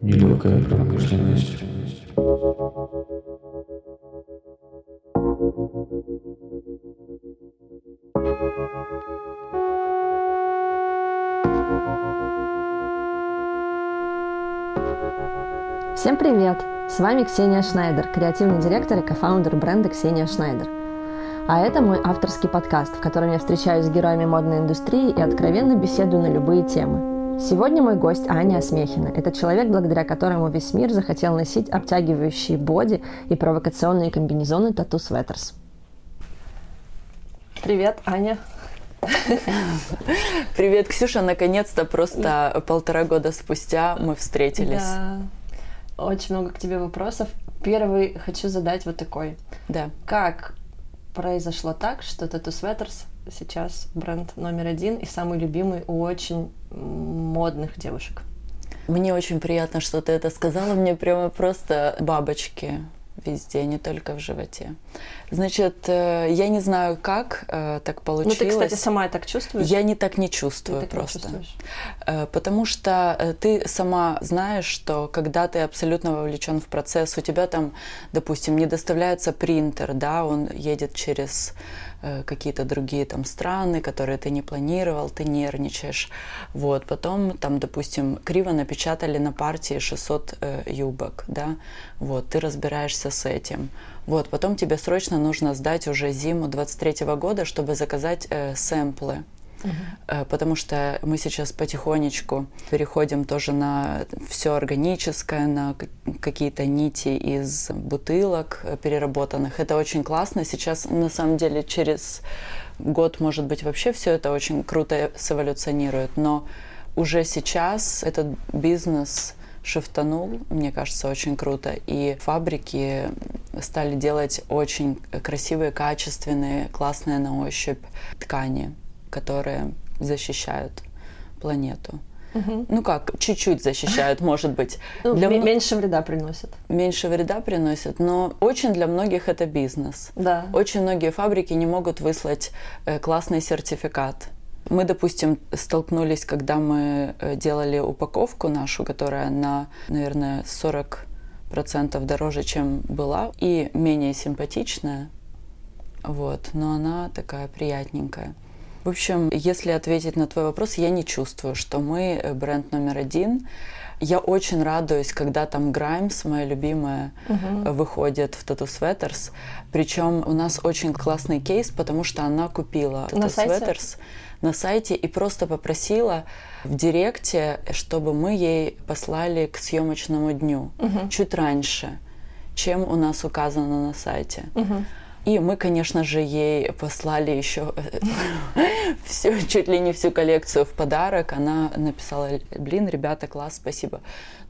Нелегкая промышленность. Всем привет! С вами Ксения Шнайдер, креативный директор и кофаундер бренда Ксения Шнайдер. А это мой авторский подкаст, в котором я встречаюсь с героями модной индустрии и откровенно беседую на любые темы. Сегодня мой гость Аня Осмехина. Это человек, благодаря которому весь мир захотел носить обтягивающие боди и провокационные комбинезоны Tattoo Sweaters. Привет, Аня. Привет, Ксюша. Наконец-то, просто полтора года спустя мы встретились. Да. Очень много к тебе вопросов. Первый хочу задать вот такой. Да. Как произошло так, что Tattoo Sweaters сейчас бренд номер один и самый любимый у очень модных девушек? Мне очень приятно, что ты это сказала. Мне прямо просто бабочки везде, не только в животе. Значит, э, я не знаю, как э, так получилось. Ну, ты, кстати, сама так чувствуешь? Я не так не чувствую ты так просто. Не чувствуешь. Э, потому что ты сама знаешь, что когда ты абсолютно вовлечен в процесс, у тебя там, допустим, не доставляется принтер, да, он едет через какие-то другие там страны, которые ты не планировал, ты нервничаешь. Вот, потом там, допустим, криво напечатали на партии 600 э, юбок, да, вот, ты разбираешься с этим. Вот, потом тебе срочно нужно сдать уже зиму 23 года, чтобы заказать э, сэмплы. Uh-huh. Потому что мы сейчас потихонечку переходим тоже на все органическое, на какие-то нити из бутылок э, переработанных. Это очень классно. Сейчас, на самом деле, через год, может быть, вообще все это очень круто эволюционирует. Но уже сейчас этот бизнес шифтанул, мне кажется, очень круто. И фабрики стали делать очень красивые, качественные, классные на ощупь ткани, которые защищают планету. Угу. Ну как, чуть-чуть защищают, может быть. Ну, для... Меньше вреда приносят. Меньше вреда приносят, но очень для многих это бизнес. Да. Очень многие фабрики не могут выслать э, классный сертификат мы, допустим, столкнулись, когда мы э, делали упаковку нашу, которая на, наверное, 40 процентов дороже, чем была, и менее симпатичная, вот, но она такая приятненькая. В общем, если ответить на твой вопрос, я не чувствую, что мы э, бренд номер один. Я очень радуюсь, когда там Граймс, моя любимая, угу. выходит в Tattoo Sweaters. Причем у нас очень классный кейс, потому что она купила Tattoo Sweaters на сайте и просто попросила в директе, чтобы мы ей послали к съемочному дню угу. чуть раньше, чем у нас указано на сайте. Угу. И мы, конечно же, ей послали еще всю, чуть ли не всю коллекцию в подарок. Она написала, блин, ребята, класс, спасибо.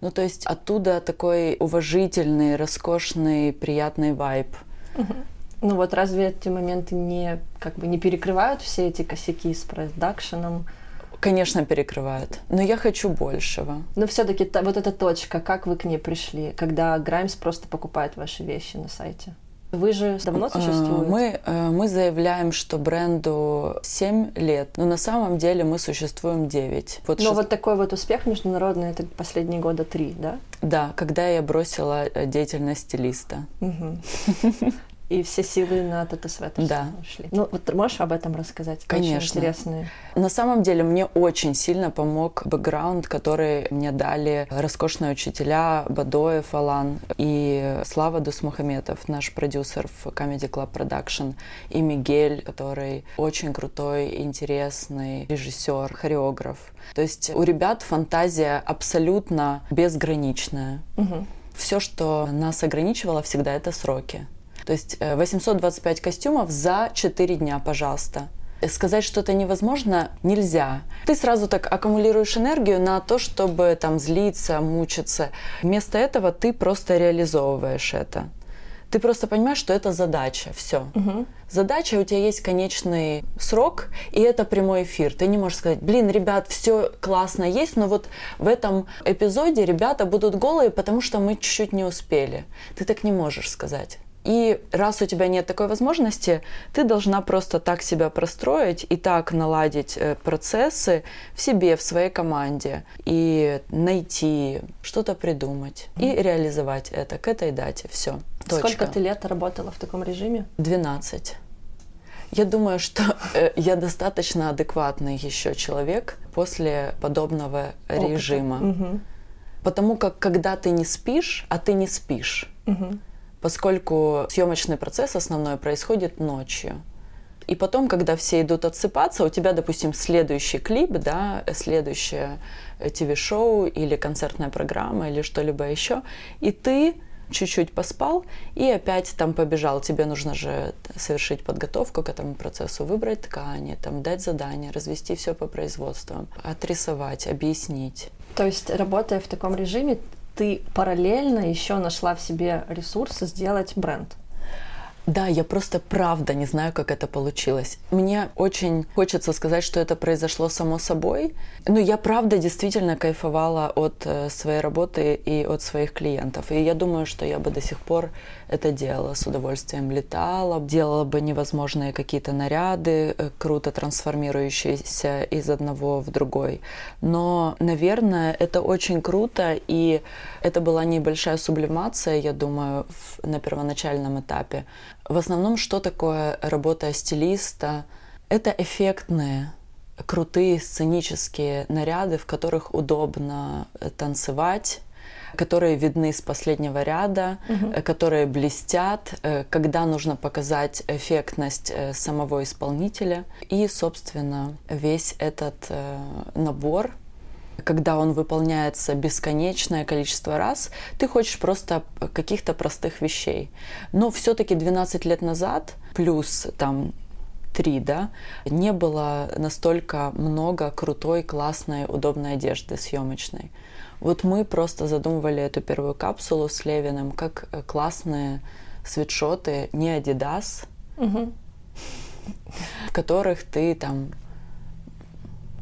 Ну, то есть оттуда такой уважительный, роскошный, приятный вайб. Ну вот разве эти моменты не как бы не перекрывают все эти косяки с продакшеном? Конечно, перекрывают. Но я хочу большего. Но все-таки вот эта точка, как вы к ней пришли, когда Граймс просто покупает ваши вещи на сайте? Вы же давно а, существуете? Мы, э, мы заявляем, что бренду 7 лет, но на самом деле мы существуем 9. Вот но шест... вот такой вот успех международный, это последние года три, да? Да, когда я бросила э, деятельность стилиста. Угу. и все силы на Светерс да. ушли. Ну, вот можешь об этом рассказать? Конечно. Очень интересные. На самом деле мне очень сильно помог бэкграунд, который мне дали роскошные учителя Бадоев, Алан и Слава Дусмухаметов, наш продюсер в Comedy Club Production, и Мигель, который очень крутой, интересный режиссер, хореограф. То есть у ребят фантазия абсолютно безграничная. Угу. Все, что нас ограничивало всегда, это сроки. То есть 825 э, костюмов за 4 дня, пожалуйста. Сказать что-то невозможно нельзя. Ты сразу так аккумулируешь энергию на то, чтобы там злиться, мучиться. Вместо этого ты просто реализовываешь это. Ты просто понимаешь, что это задача, все. Угу. Задача, у тебя есть конечный срок, и это прямой эфир. Ты не можешь сказать, блин, ребят, все классно есть, но вот в этом эпизоде ребята будут голые, потому что мы чуть-чуть не успели. Ты так не можешь сказать. И раз у тебя нет такой возможности, ты должна просто так себя простроить и так наладить э, процессы в себе, в своей команде и найти, что-то придумать и реализовать это к этой дате. Все. Сколько ты лет работала в таком режиме? 12. Я думаю, что э, я достаточно адекватный еще человек после подобного Опыта. режима. Угу. Потому как когда ты не спишь, а ты не спишь, угу поскольку съемочный процесс основной происходит ночью. И потом, когда все идут отсыпаться, у тебя, допустим, следующий клип, да, следующее ТВ-шоу или концертная программа или что-либо еще, и ты чуть-чуть поспал и опять там побежал. Тебе нужно же совершить подготовку к этому процессу, выбрать ткани, там, дать задание, развести все по производствам, отрисовать, объяснить. То есть, работая в таком режиме, ты параллельно еще нашла в себе ресурсы сделать бренд. Да, я просто правда не знаю, как это получилось. Мне очень хочется сказать, что это произошло само собой, но я правда действительно кайфовала от э, своей работы и от своих клиентов. И я думаю, что я бы до сих пор это делала, с удовольствием летала, делала бы невозможные какие-то наряды, э, круто трансформирующиеся из одного в другой. Но, наверное, это очень круто, и это была небольшая сублимация, я думаю, на первоначальном этапе. В основном, что такое работа стилиста? Это эффектные, крутые сценические наряды, в которых удобно э, танцевать, которые видны с последнего ряда, угу. которые блестят, э, когда нужно показать эффектность самого исполнителя. И, собственно, весь этот набор когда он выполняется бесконечное количество раз, ты хочешь просто каких-то простых вещей. Но все-таки 12 лет назад, плюс там три, да, не было настолько много крутой, классной, удобной одежды съемочной. Вот мы просто задумывали эту первую капсулу с Левиным как э, классные свитшоты, не Adidas, угу. в которых ты там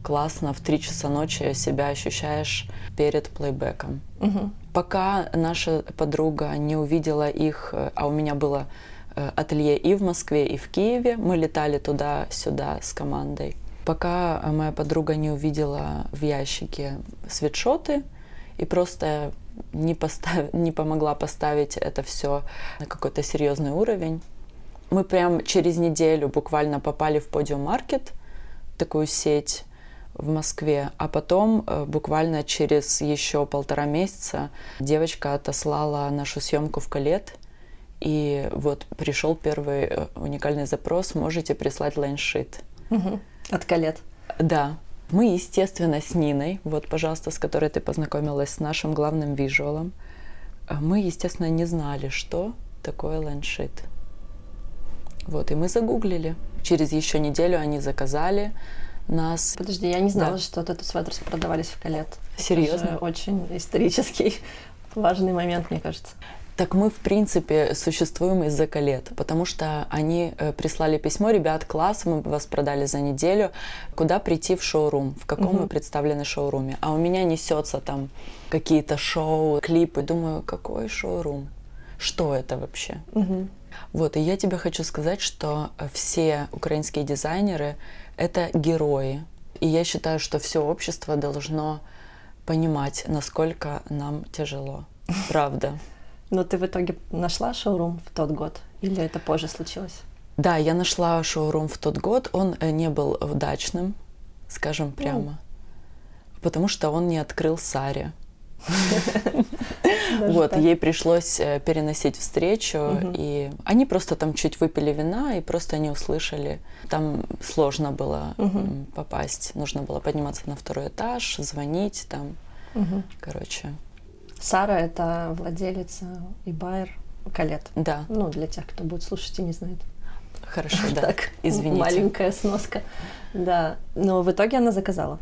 классно в 3 часа ночи себя ощущаешь перед плейбеком. Угу. Пока наша подруга не увидела их, э, а у меня было э, ателье и в Москве, и в Киеве, мы летали туда-сюда с командой. Пока моя подруга не увидела в ящике свитшоты и просто не, постав... не помогла поставить это все на какой-то серьезный уровень, мы прям через неделю буквально попали в подиум маркет, такую сеть, в Москве. А потом, э, буквально через еще полтора месяца, девочка отослала нашу съемку в Калет. И вот пришел первый э, уникальный запрос, можете прислать лайншит. Угу. От Калет. Да. Мы, естественно, с Ниной, вот, пожалуйста, с которой ты познакомилась, с нашим главным визуалом, э, мы, естественно, не знали, что такое лайншит. Вот, и мы загуглили. Через еще неделю они заказали, нас... Подожди, я не знала, да. что Тату-свитерс продавались в Калет. Серьезно? Очень исторический важный момент, мне кажется. Так мы, в принципе, существуем из-за колет, потому что они э, прислали письмо, ребят, класс, мы вас продали за неделю, куда прийти в шоурум, в каком угу. мы представлены шоуруме. А у меня несется там какие-то шоу, клипы, думаю, какой шоурум? Что это вообще? Угу. Вот, и я тебе хочу сказать, что все украинские дизайнеры это герои. И я считаю, что все общество должно понимать, насколько нам тяжело. Правда. Но ты в итоге нашла шоурум в тот год? Или это позже случилось? Да, я нашла шоурум в тот год. Он э, не был удачным, скажем прямо. Ну. Потому что он не открыл Саре. Вот, ей пришлось э, переносить встречу, и они просто там чуть выпили вина и просто не услышали. Там сложно было попасть, нужно было подниматься на второй этаж, звонить там, короче. Сара — это владелица и байер Калет. Да. Ну, для тех, кто будет слушать и не знает. Хорошо, да. Так, извините. Маленькая сноска. Да. Но в итоге она заказала.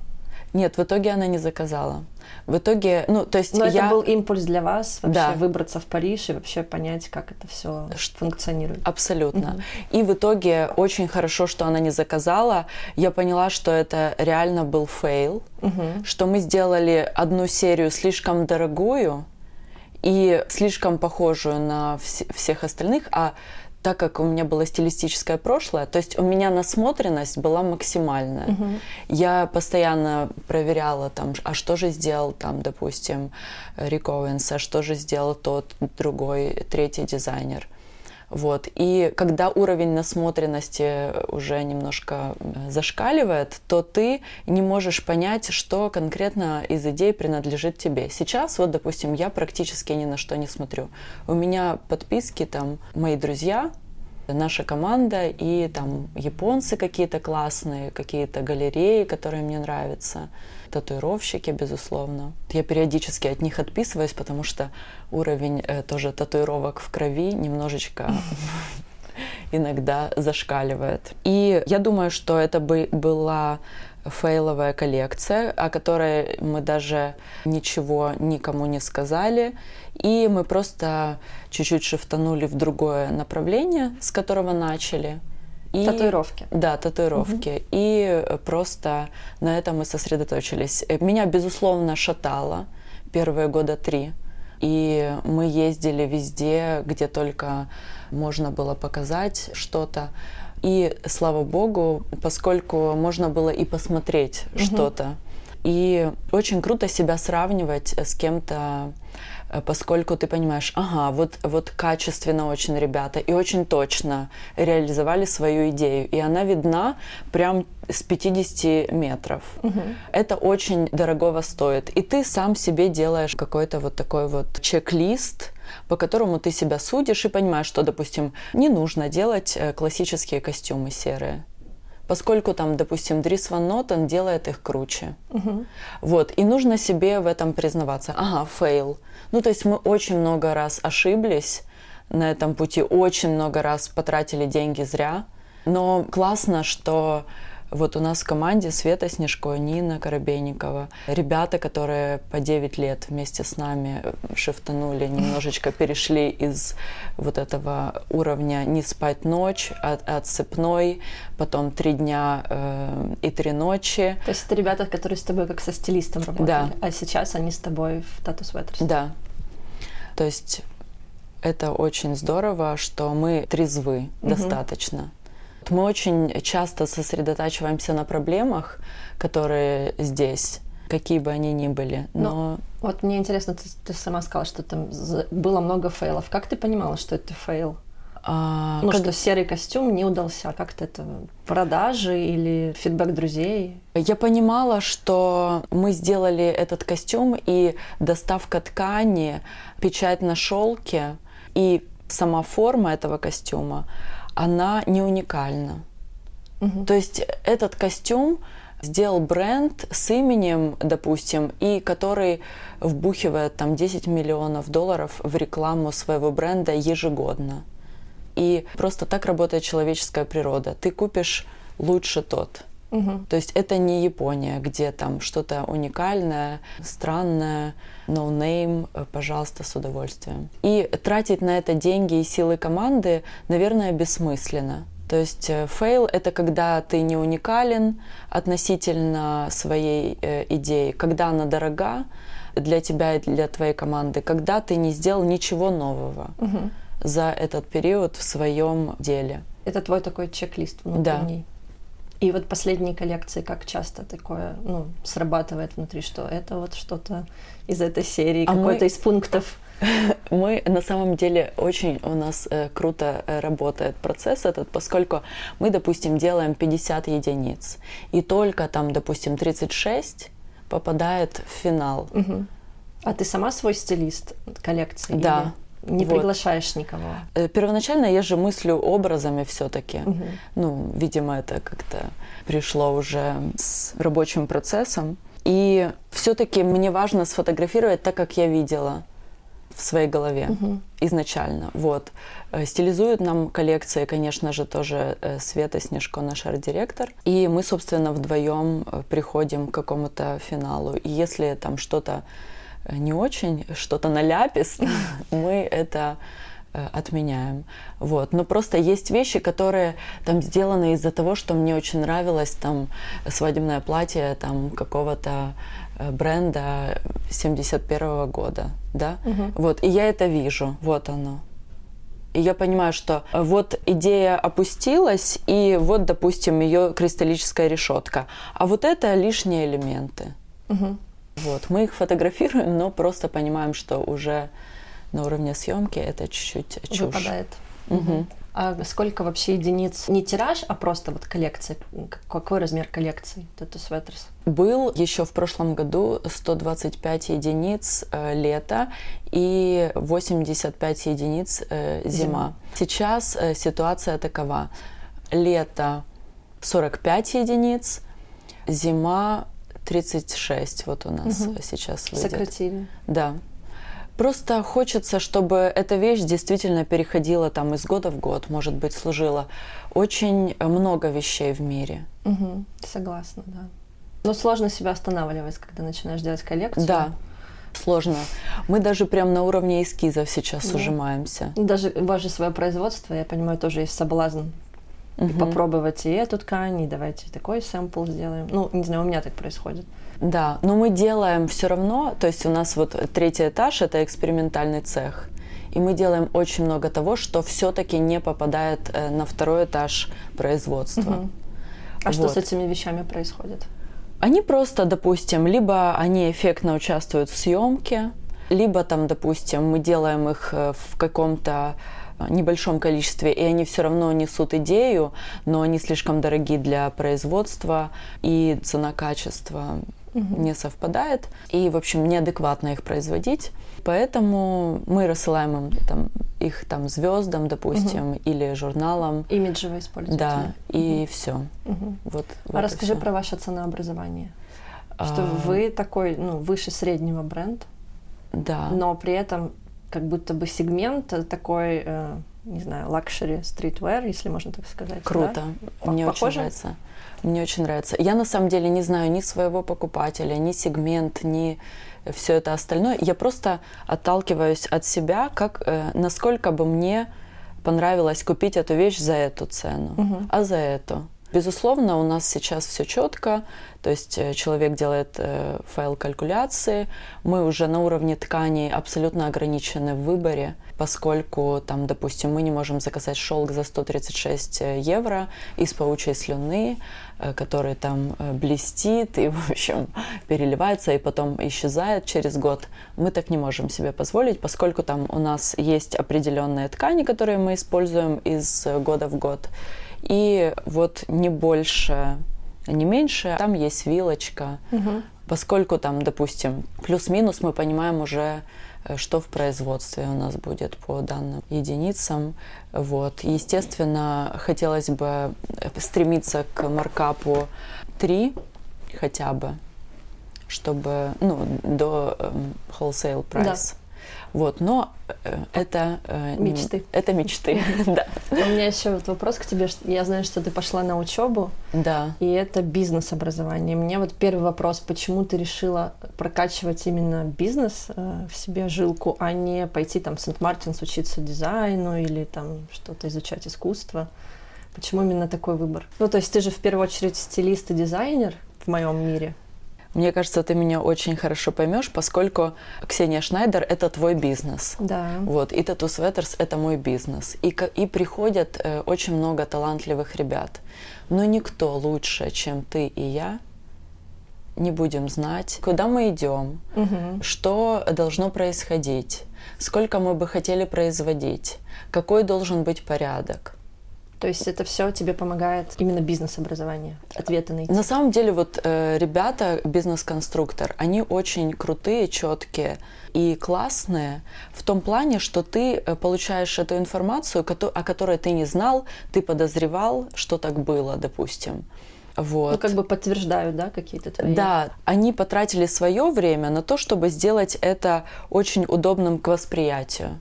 Нет, в итоге она не заказала. В итоге, ну, то есть Но я... это был импульс для вас вообще да. выбраться в Париж и вообще понять, как это все функционирует. Абсолютно. Угу. И в итоге очень хорошо, что она не заказала. Я поняла, что это реально был фейл, угу. что мы сделали одну серию слишком дорогую, и слишком похожую на вс- всех остальных, а так как у меня было стилистическое прошлое, то есть у меня насмотренность была максимальная. Угу. Я постоянно проверяла там, а что же сделал там, допустим, Рик Оуэнс, а что же сделал тот, другой, третий дизайнер. Вот. И когда уровень насмотренности уже немножко э, зашкаливает, то ты не можешь понять, что конкретно из идей принадлежит тебе. Сейчас, вот, допустим, я практически ни на что не смотрю. У меня подписки там мои друзья, наша команда и там японцы какие-то классные, какие-то галереи, которые мне нравятся, татуировщики, безусловно. Я периодически от них отписываюсь, потому что уровень э, тоже татуировок в крови немножечко иногда зашкаливает. И я думаю, что это бы была фейловая коллекция, о которой мы даже ничего никому не сказали. И мы просто чуть-чуть шифтанули в другое направление, с которого начали. И, татуировки. Да, татуировки. Угу. И просто на этом мы сосредоточились. Меня, безусловно, шатало первые года три. И мы ездили везде, где только можно было показать что-то. И слава богу, поскольку можно было и посмотреть угу. что-то. И очень круто себя сравнивать с кем-то, э, поскольку ты понимаешь, ага, вот, вот качественно очень ребята и очень точно реализовали свою идею. И она видна прям с 50 метров. Угу. Это очень дорогого стоит. И ты сам себе делаешь какой-то вот такой вот чек-лист, по которому ты себя судишь и понимаешь, что, допустим, не нужно делать э, классические костюмы серые поскольку там, допустим, Дрис Ван Нотен делает их круче. Угу. Вот, и нужно себе в этом признаваться. Ага, фейл. Ну, то есть мы очень много раз ошиблись на этом пути, очень много раз потратили деньги зря. Но классно, что вот у нас в команде Света Снежко, Нина Коробейникова, ребята, которые по 9 лет вместе с нами э, шифтанули, немножечко перешли из вот этого уровня не спать ночь, от, отсыпной, потом три дня э, и три ночи. То есть это ребята, которые с тобой как со стилистом работали, да. а сейчас они с тобой в Тату Sweaters. Да. То есть это очень здорово, что мы трезвы угу. достаточно. Мы очень часто сосредотачиваемся на проблемах, которые здесь, какие бы они ни были. Но, но вот мне интересно, ты, ты сама сказала, что там было много фейлов. Как ты понимала, что это фейл? А, ну, как... что серый костюм не удался. Как-то это продажи или фидбэк друзей? Я понимала, что мы сделали этот костюм, и доставка ткани, печать на шелке и сама форма этого костюма, она не уникальна. Угу. То есть этот костюм сделал бренд с именем, допустим, и который вбухивает там 10 миллионов долларов в рекламу своего бренда ежегодно. И просто так работает человеческая природа. Ты купишь лучше тот. Угу. То есть это не Япония, где там что-то уникальное, странное, no name, э, пожалуйста, с удовольствием. И тратить на это деньги и силы команды, наверное, бессмысленно. То есть фейл — это когда ты не уникален относительно своей э, идеи, когда она дорога для тебя и для твоей команды, когда ты не сделал ничего нового угу. за этот период в своем деле. Это твой такой чек-лист внутренний. Да. И вот последние коллекции, как часто такое ну, срабатывает внутри, что это вот что-то из этой серии, а какой-то мы... из пунктов. Мы на самом деле очень у нас э, круто э, работает процесс этот, поскольку мы, допустим, делаем 50 единиц, и только там, допустим, 36 попадает в финал. Угу. А ты сама свой стилист коллекции? Да. Или? Не вот. приглашаешь никого. Э, первоначально я же мыслю образами все-таки. Угу. Ну, видимо, это как-то пришло уже с рабочим процессом. И все-таки мне важно сфотографировать так, как я видела в своей голове угу. изначально. Вот. Э, стилизуют нам коллекции, конечно же, тоже э, Света Снежко, наш арт-директор. И мы, собственно, вдвоем приходим к какому-то финалу. И если там что-то не очень, что-то на ляпис, мы это э, отменяем. Вот. Но просто есть вещи, которые там сделаны из-за того, что мне очень нравилось там свадебное платье там какого-то э, бренда 71 года, да, Мгм. вот, и я это вижу, вот оно. И я понимаю, что вот идея опустилась, и вот, допустим, ее кристаллическая решетка. А вот это лишние элементы. Мгм. Вот. Мы их фотографируем, но просто понимаем, что уже на уровне съемки это чуть-чуть чушь. Выпадает. Мгм. А сколько вообще единиц? Не тираж, а просто вот коллекция. Какой размер коллекции Tattoo Sweaters? Был еще в прошлом году 125 единиц э, лето и 85 единиц э, зима. Зима. Сейчас э, ситуация такова. Лето 45 единиц, зима 36 вот у нас Мгм. сейчас выйдет. Сократили. Да. Просто хочется, чтобы эта вещь действительно переходила там из года в год, может быть, служила. Очень много вещей в мире. Мгм. Согласна, да. Но сложно себя останавливать, когда начинаешь делать коллекцию. Да, сложно. Мы даже прям на уровне эскизов сейчас Да. ужимаемся. Ну, Даже же свое производство, я понимаю, тоже есть соблазн и Мгм. попробовать и эту ткань, и давайте такой сэмпл сделаем. Ну, не знаю, у меня так происходит. Да, но мы делаем все равно, то есть у нас вот третий этаж это экспериментальный цех. И мы делаем очень много того, что все-таки не попадает э, на второй этаж производства. Мгм. А что Вот. с этими вещами происходит? Они просто, допустим, либо они эффектно участвуют в съемке, либо там, допустим, мы делаем их э, в каком-то небольшом количестве, и они все равно несут идею, но они слишком дороги для производства, и цена-качество не совпадает, и, в общем, неадекватно их производить. Поэтому мы рассылаем им там, их там звездам, допустим, или журналам. Имиджево используете? Да, и все. Мгм. Вот, вот А расскажи всё. про ваше ценообразование. Что А, вы такой, ну, выше среднего бренд, Да. но при этом как будто бы сегмент такой, э, не знаю, luxury streetwear, если можно так сказать. Круто. да? Мне Похоже? очень нравится. Мне очень нравится. Я на самом деле не знаю ни своего покупателя, ни сегмент, ни все это остальное. Я просто отталкиваюсь от себя, как э, насколько бы мне понравилось купить эту вещь за эту цену, Мгм. а за эту. Безусловно, у нас сейчас все четко, то есть э, человек делает э, файл калькуляции, мы уже на уровне тканей абсолютно ограничены в выборе, поскольку там, допустим, мы не можем заказать шелк за 136 евро из паучьей слюны, э, который там э, блестит и, в общем, переливается и потом исчезает через год. Мы так не можем себе позволить, поскольку там у нас есть определенные ткани, которые мы используем из э, года в год. И вот не больше, не меньше, там есть вилочка, Мгм. поскольку там, допустим, плюс-минус мы понимаем уже, э, что в производстве у нас будет по данным единицам. Вот. Естественно, хотелось бы э, стремиться к маркапу 3 хотя бы, чтобы, ну, до эм, wholesale price. Вот, но э, это... э, Мечты. Это мечты, да. У меня еще вот вопрос к тебе. Я знаю, что ты пошла на учебу, Да. и это бизнес-образование. Мне вот первый вопрос, почему ты решила прокачивать именно бизнес э, в себе жилку, а не пойти там в Сент-Мартинс учиться дизайну или там что-то изучать искусство? Почему именно такой выбор? Ну, то есть ты же в первую очередь стилист и дизайнер в моем мире. Мне кажется, ты меня очень хорошо поймешь, поскольку Ксения Шнайдер – это твой бизнес. Да. Вот, и Tattoo Sweaters – это мой бизнес. И, и приходят э, очень много талантливых ребят. Но никто лучше, чем ты и я, не будем знать, куда мы идем, Мгм. что должно происходить, сколько мы бы хотели производить, какой должен быть порядок. То есть это все тебе помогает именно бизнес-образование, ответы найти. На самом деле, вот э, ребята, бизнес-конструктор, они очень крутые, четкие и классные в том плане, что ты э, получаешь эту информацию, о которой ты не знал, ты подозревал, что так было, допустим. Вот. Ну, как бы подтверждают, да, какие-то твои... Да, они потратили свое время на то, чтобы сделать это очень удобным к восприятию.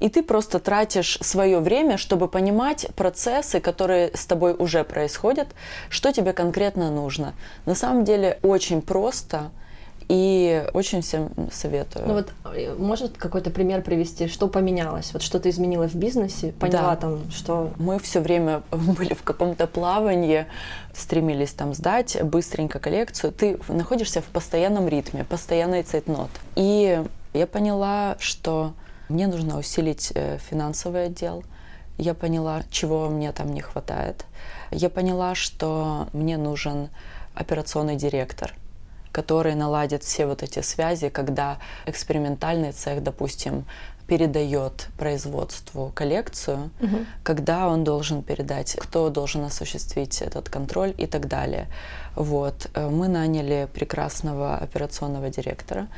И ты просто тратишь свое время, чтобы понимать процессы, которые с тобой уже происходят, что тебе конкретно нужно. На самом деле очень просто И очень всем советую. Ну вот, э, может какой-то пример привести, что поменялось? Вот что ты изменила в бизнесе, поняла Да. там, что... Мы все время были в каком-то плавании, стремились там сдать быстренько коллекцию. Ты находишься в постоянном ритме, постоянный цейтнот. И я поняла, что мне нужно усилить э, финансовый отдел. Я поняла, чего мне там не хватает. Я поняла, что мне нужен операционный директор, который наладит все вот эти связи, когда экспериментальный цех, допустим, передает производству коллекцию, когда он должен передать, кто должен осуществить этот контроль и так далее. Вот. Э, Мы наняли прекрасного операционного директора.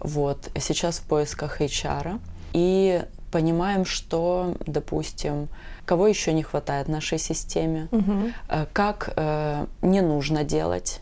Вот. Сейчас в поисках HR. И понимаем, что, допустим, кого еще не хватает в нашей системе, э, как э, не нужно делать.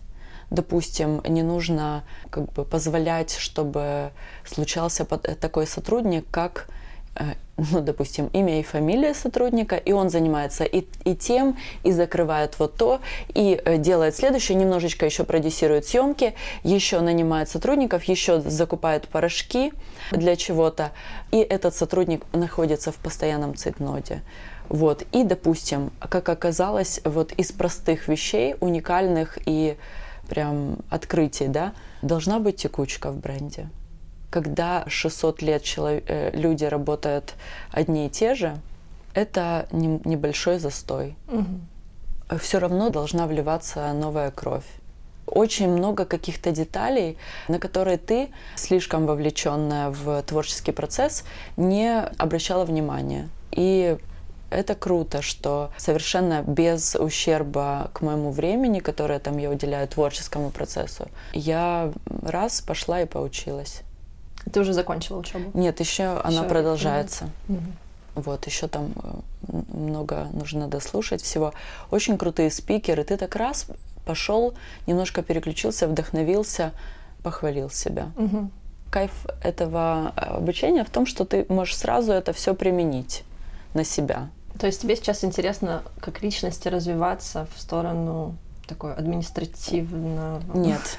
Допустим, не нужно как бы позволять, чтобы случался э, такой сотрудник, как, ну, допустим, имя и фамилия сотрудника, и он занимается и, и тем, и закрывает вот то, и э, делает следующее, немножечко еще продюсирует съемки, еще нанимает сотрудников, еще закупает порошки для чего-то, и этот сотрудник находится в постоянном цейтноте. Вот. И, допустим, как оказалось, вот из простых вещей, уникальных и прям открытий, да, должна быть текучка в бренде. Когда 600 лет э, люди работают одни и те же, это не- небольшой застой. Мгм. Все равно должна вливаться новая кровь. Очень много каких-то деталей, на которые ты, слишком вовлеченная в творческий процесс, не обращала внимания. И это круто, что совершенно без ущерба к моему времени, которое там я уделяю творческому процессу, я раз пошла и поучилась. Ты уже закончила учебу? Нет, еще она Ещё, продолжается. Мгм. Вот, еще там э, много нужно дослушать всего. Очень крутые спикеры. Ты так раз пошел, немножко переключился, вдохновился, похвалил себя. Мгм. Кайф этого обучения в том, что ты можешь сразу это все применить на себя. То есть тебе сейчас интересно как личности развиваться в сторону такой административного... Нет.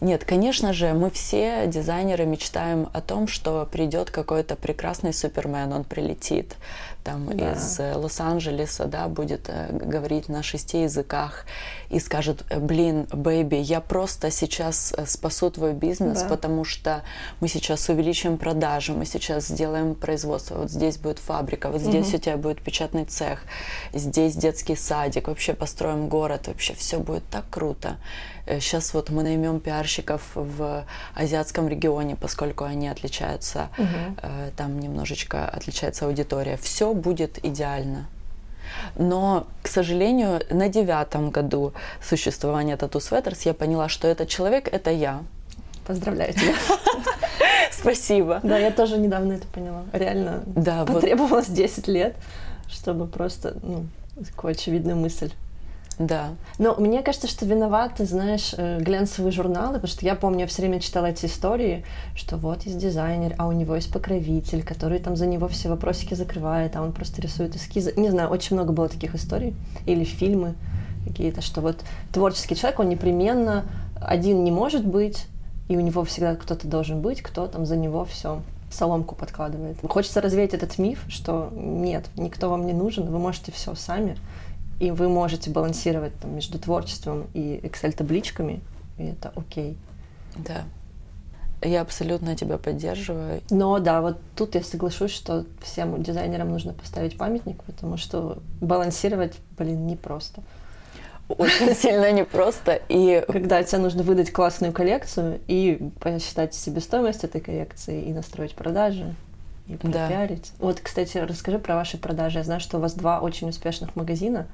Нет? Конечно же, мы все дизайнеры мечтаем о том, что придет какой-то прекрасный супермен, он прилетит там Да. из э, Лос-Анджелеса, да, будет э, говорить на шести языках и скажет, «Э, блин, бэйби, я просто сейчас спасу твой бизнес, Да. потому что мы сейчас увеличим продажи, мы сейчас сделаем производство, вот здесь будет фабрика, вот здесь Мгм. у тебя будет печатный цех, здесь детский садик, вообще построим город, вообще все будет так круто. Сейчас вот мы наймем пиарщиков в азиатском регионе, поскольку они отличаются, э, там немножечко отличается аудитория. Все будет идеально. Но, к сожалению, на девятом году существования Tattoo Sweaters я поняла, что этот человек — это я. Поздравляю тебя. Спасибо. Да, я тоже недавно это поняла. Реально Да, вот, потребовалось 10 лет, чтобы просто, ну, такую очевидную мысль. Да. Но мне кажется, что виноваты, знаешь, э, глянцевые журналы, потому что я помню, я все время читала эти истории, что вот есть дизайнер, а у него есть покровитель, который там за него все вопросики закрывает, а он просто рисует эскизы. Не знаю, очень много было таких историй. Или фильмы какие-то, что вот творческий человек, он непременно один не может быть, и у него всегда кто-то должен быть, кто там за него все соломку подкладывает. Хочется развеять этот миф, что нет, никто вам не нужен, вы можете все сами, и вы можете балансировать там, между творчеством и Excel-табличками, и это окей. Да. Я абсолютно тебя поддерживаю. Но да, вот тут я соглашусь, что всем дизайнерам нужно поставить памятник, потому что балансировать, блин, непросто. Очень сильно непросто. И Когда тебе нужно выдать классную коллекцию и посчитать себестоимость этой коллекции, и настроить продажи, и Да. пропиарить. Вот, кстати, расскажи про ваши продажи. Я знаю, что у вас два очень успешных магазина.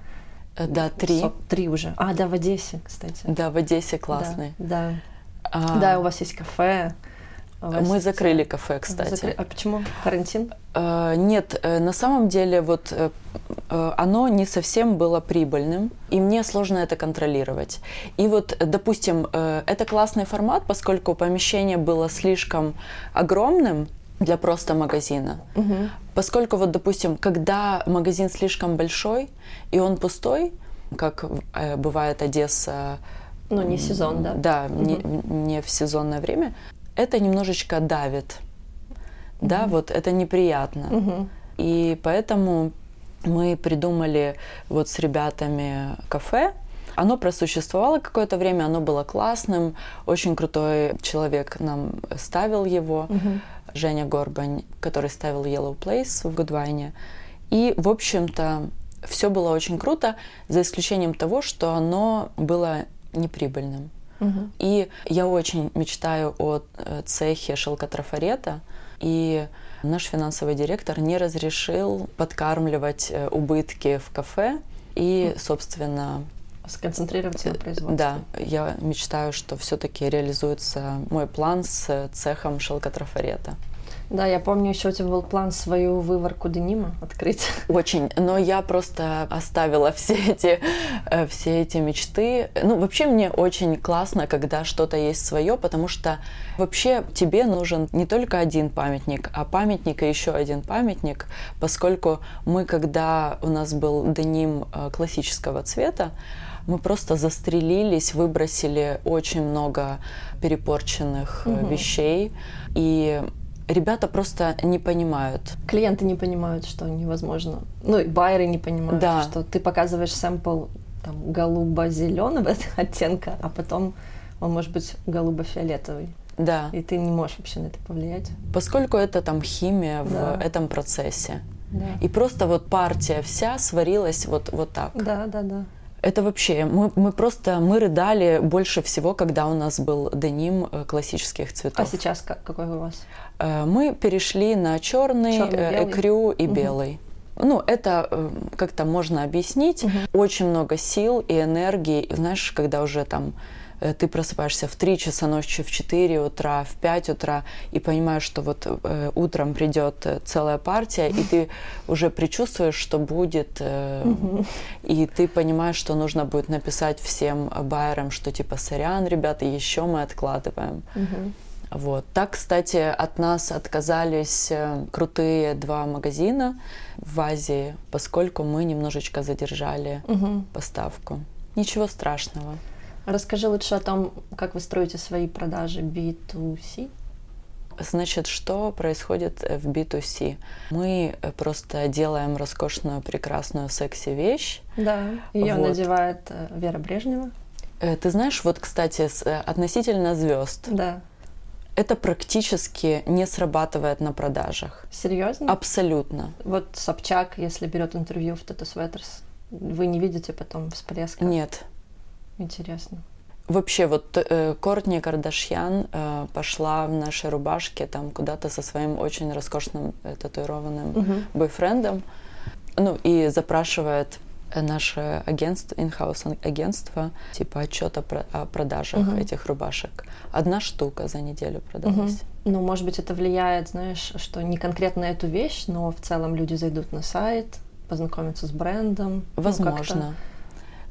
э, да, три. Со- Три уже. А, да, в Одессе, кстати. Да, в Одессе классный. Да. А, Да, у вас есть кафе. вас Мы закрыли кафе, Вы кстати. закры- А почему? Карантин? Э, Нет, э, на самом деле вот э, э, оно не совсем было прибыльным, и мне сложно это контролировать. И вот, э, допустим, э, это классный формат, поскольку помещение было слишком огромным для просто магазина. Мгм. Поскольку вот, допустим, когда магазин слишком большой и он пустой, как э, бывает Одесса Ну, не сезон, да? Да, не, не в сезонное время. Это немножечко давит. Да, вот это неприятно. Мгм. И поэтому мы придумали вот с ребятами кафе. Оно просуществовало какое-то время, оно было классным. Очень крутой человек нам ставил его, Мгм. Женя Горбань, который ставил Yellow Place в Гудвайне. И, в общем-то, все было очень круто, за исключением того, что оно было неприбыльным. Мгм. И я очень мечтаю о э, цехе шелкотрафарета. И наш финансовый директор не разрешил подкармливать э, убытки в кафе. И, собственно, Сконцентрироваться на производстве. да, я мечтаю, что все-таки реализуется мой план с цехом шелкотрафарета. Да, я помню, еще у тебя был план свою выварку денима открыть. Очень, но я просто оставила все эти, э, все эти мечты. Ну, вообще мне очень классно, когда что-то есть свое, потому что вообще тебе нужен не только один памятник, а памятник и еще один памятник, поскольку мы, когда у нас был деним э, классического цвета, мы просто застрелились, выбросили очень много перепорченных Мгм. вещей, и ребята просто не понимают. Клиенты не понимают, что невозможно. Ну, и байеры не понимают, Да. что ты показываешь сэмпл там, голубо-зеленого оттенка, а потом он может быть голубо-фиолетовый. Да. И ты не можешь вообще на это повлиять. Поскольку это там химия в Да. этом процессе. Да. И просто вот партия вся сварилась вот, вот так. Да, да, да. Это вообще, мы, мы просто, мы рыдали больше всего, когда у нас был деним э, классических цветов. А сейчас как, какой у вас? Э, Мы перешли на черный, э, белый? экрю и Мгм. белый. Ну, это э, как-то можно объяснить. Мгм. Очень много сил и энергии. Знаешь, когда уже там ты просыпаешься в 3 часа ночи, в 4 утра, в 5 утра, и понимаешь, что вот э, утром придет целая партия, и ты уже предчувствуешь, что будет, э, и ты понимаешь, что нужно будет написать всем байерам, что типа сорян, ребята, еще мы откладываем. Вот. Так, кстати, от нас отказались э, крутые два магазина в Азии, поскольку мы немножечко задержали Мгм. поставку. Ничего страшного. Расскажи лучше о том, как вы строите свои продажи B2C. Значит, что происходит э, в B2C? Мы э, просто делаем роскошную, прекрасную секси-вещь. Да. Ее Вот. надевает Вера Брежнева. Ты знаешь, вот, кстати, с- относительно звезд, Да. Это практически не срабатывает на продажах. Серьезно? Абсолютно. Вот Собчак, если берет интервью в Tattoo Sweaters, вы не видите потом всплеска? Нет. Интересно. Вообще, вот э, Кортни Кардашьян э, пошла в нашей рубашке там куда-то со своим очень роскошным э, татуированным Мгм. бойфрендом, ну и запрашивает наше агентство, инхаус агентство, типа отчет о, про- о продажах Мгм. этих рубашек. Одна штука за неделю продалась. Ну, может быть, это влияет, знаешь, что не конкретно эту вещь, но в целом люди зайдут на сайт, познакомятся с брендом. Ну, Возможно.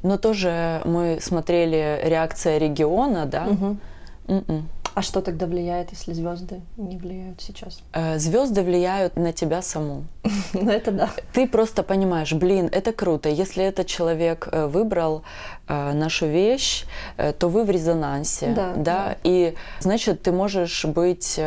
Но тоже мы смотрели реакция региона, да? Мгм. А что тогда влияет, если звезды не влияют сейчас? Э, Звезды влияют на тебя саму. Ну, это да. Ты просто понимаешь, блин, это круто. Если этот человек э, выбрал э, нашу вещь, то вы в резонансе, Да, да. И значит, ты можешь быть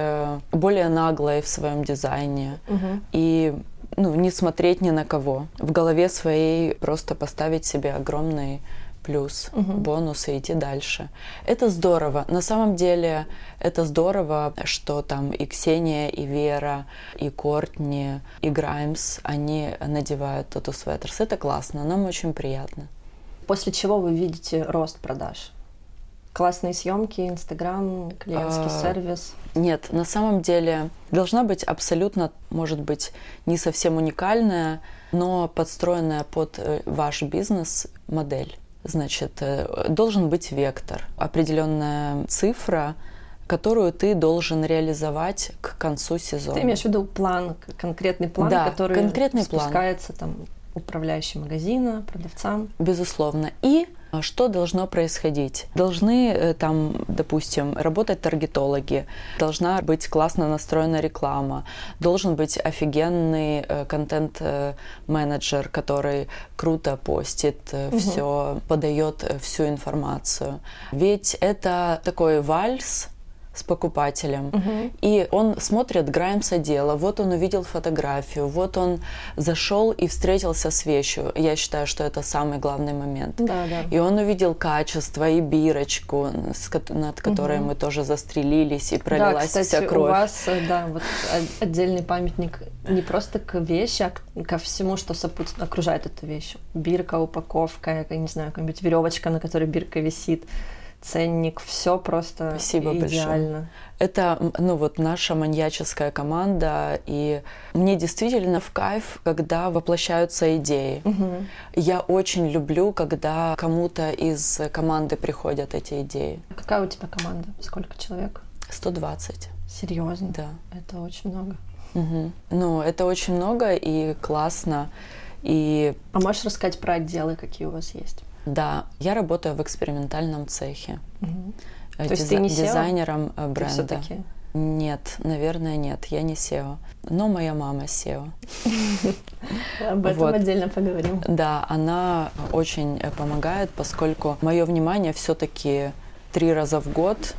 более наглой в своем дизайне Мгм. и ну, не смотреть ни на кого. В голове своей просто поставить себе огромный плюс, Мгм. бонус и идти дальше. Это здорово. На самом деле это здорово, что там и Ксения, и Вера, и Кортни, и Граймс, они надевают тату светерс. Это классно, нам очень приятно. После чего вы видите рост продаж? Классные съемки, Инстаграм, клиентский А, сервис. Нет, на самом деле должна быть абсолютно, может быть, не совсем уникальная, но подстроенная под э, ваш бизнес модель. Значит, э, должен быть вектор, определенная цифра, которую ты должен реализовать к концу сезона. Ты имеешь в виду план, конкретный план, Да, который конкретный план. спускается там управляющим магазина, продавцам. Безусловно. И а что должно происходить? Должны э, там, допустим, работать таргетологи, должна быть классно настроена реклама, должен быть офигенный э, контент-менеджер, который круто постит угу. все, подает всю информацию. Ведь это такой вальс, с покупателем. Угу. И он смотрит Граймса дело. Вот он увидел фотографию, вот он зашел и встретился с вещью. Я считаю, что это самый главный момент. Да, да. И он увидел качество и бирочку, над которой угу. мы тоже застрелились и пролилась да, кстати, вся кровь. У вас, э, да, вот отдельный памятник не просто к вещи, а ко всему, что сопутствует, окружает эту вещь. Бирка, упаковка, я не знаю, какая-нибудь веревочка, на которой бирка висит ценник, все просто Спасибо идеально. Большое. Это, ну вот, наша маньяческая команда, и мне действительно в кайф, когда воплощаются идеи. Угу. Я очень люблю, когда кому-то из команды приходят эти идеи. Какая у тебя команда? Сколько человек? 120. Серьезно? Да. Это очень много. Угу. Ну, это очень много и классно. И... А можешь рассказать про отделы, какие у вас есть? Да, я работаю в экспериментальном цехе. Угу. То есть ты не дизайнером э, бренда. Ты все-таки? Нет, наверное, нет, я не SEO. Но моя мама SEO. Об этом вот. отдельно поговорим. Да, она очень э, помогает, поскольку мое внимание все-таки три раза в год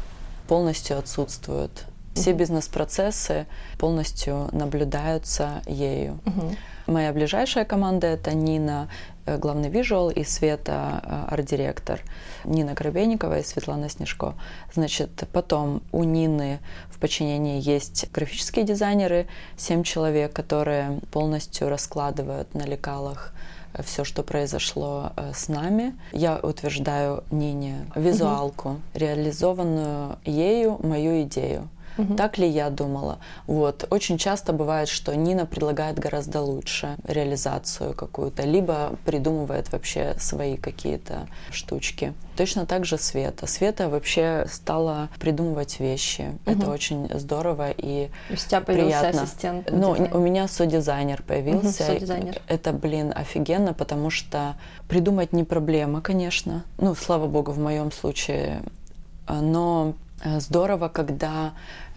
полностью отсутствует. Все бизнес-процессы полностью наблюдаются ею. Угу. Моя ближайшая команда это Нина, э, главный визуал, и Света, э, арт-директор. Нина Коробейникова и Светлана Снежко. Значит, потом у Нины в подчинении есть графические дизайнеры, семь человек, которые полностью раскладывают на лекалах э, все, что произошло с нами. Я утверждаю Нине визуалку, угу. реализованную ею мою идею. Угу. Так ли я думала? Вот. Очень часто бывает, что Нина предлагает гораздо лучше реализацию какую-то, либо придумывает вообще свои какие-то штучки. Точно так же Света. Света вообще стала придумывать вещи. Угу. Это очень здорово и У тебя появился приятно. ассистент? Ну, у меня содизайнер появился. Угу, содизайнер. Это, блин, офигенно, потому что придумать не проблема, конечно. Ну, слава богу, в моем случае. Но здорово, когда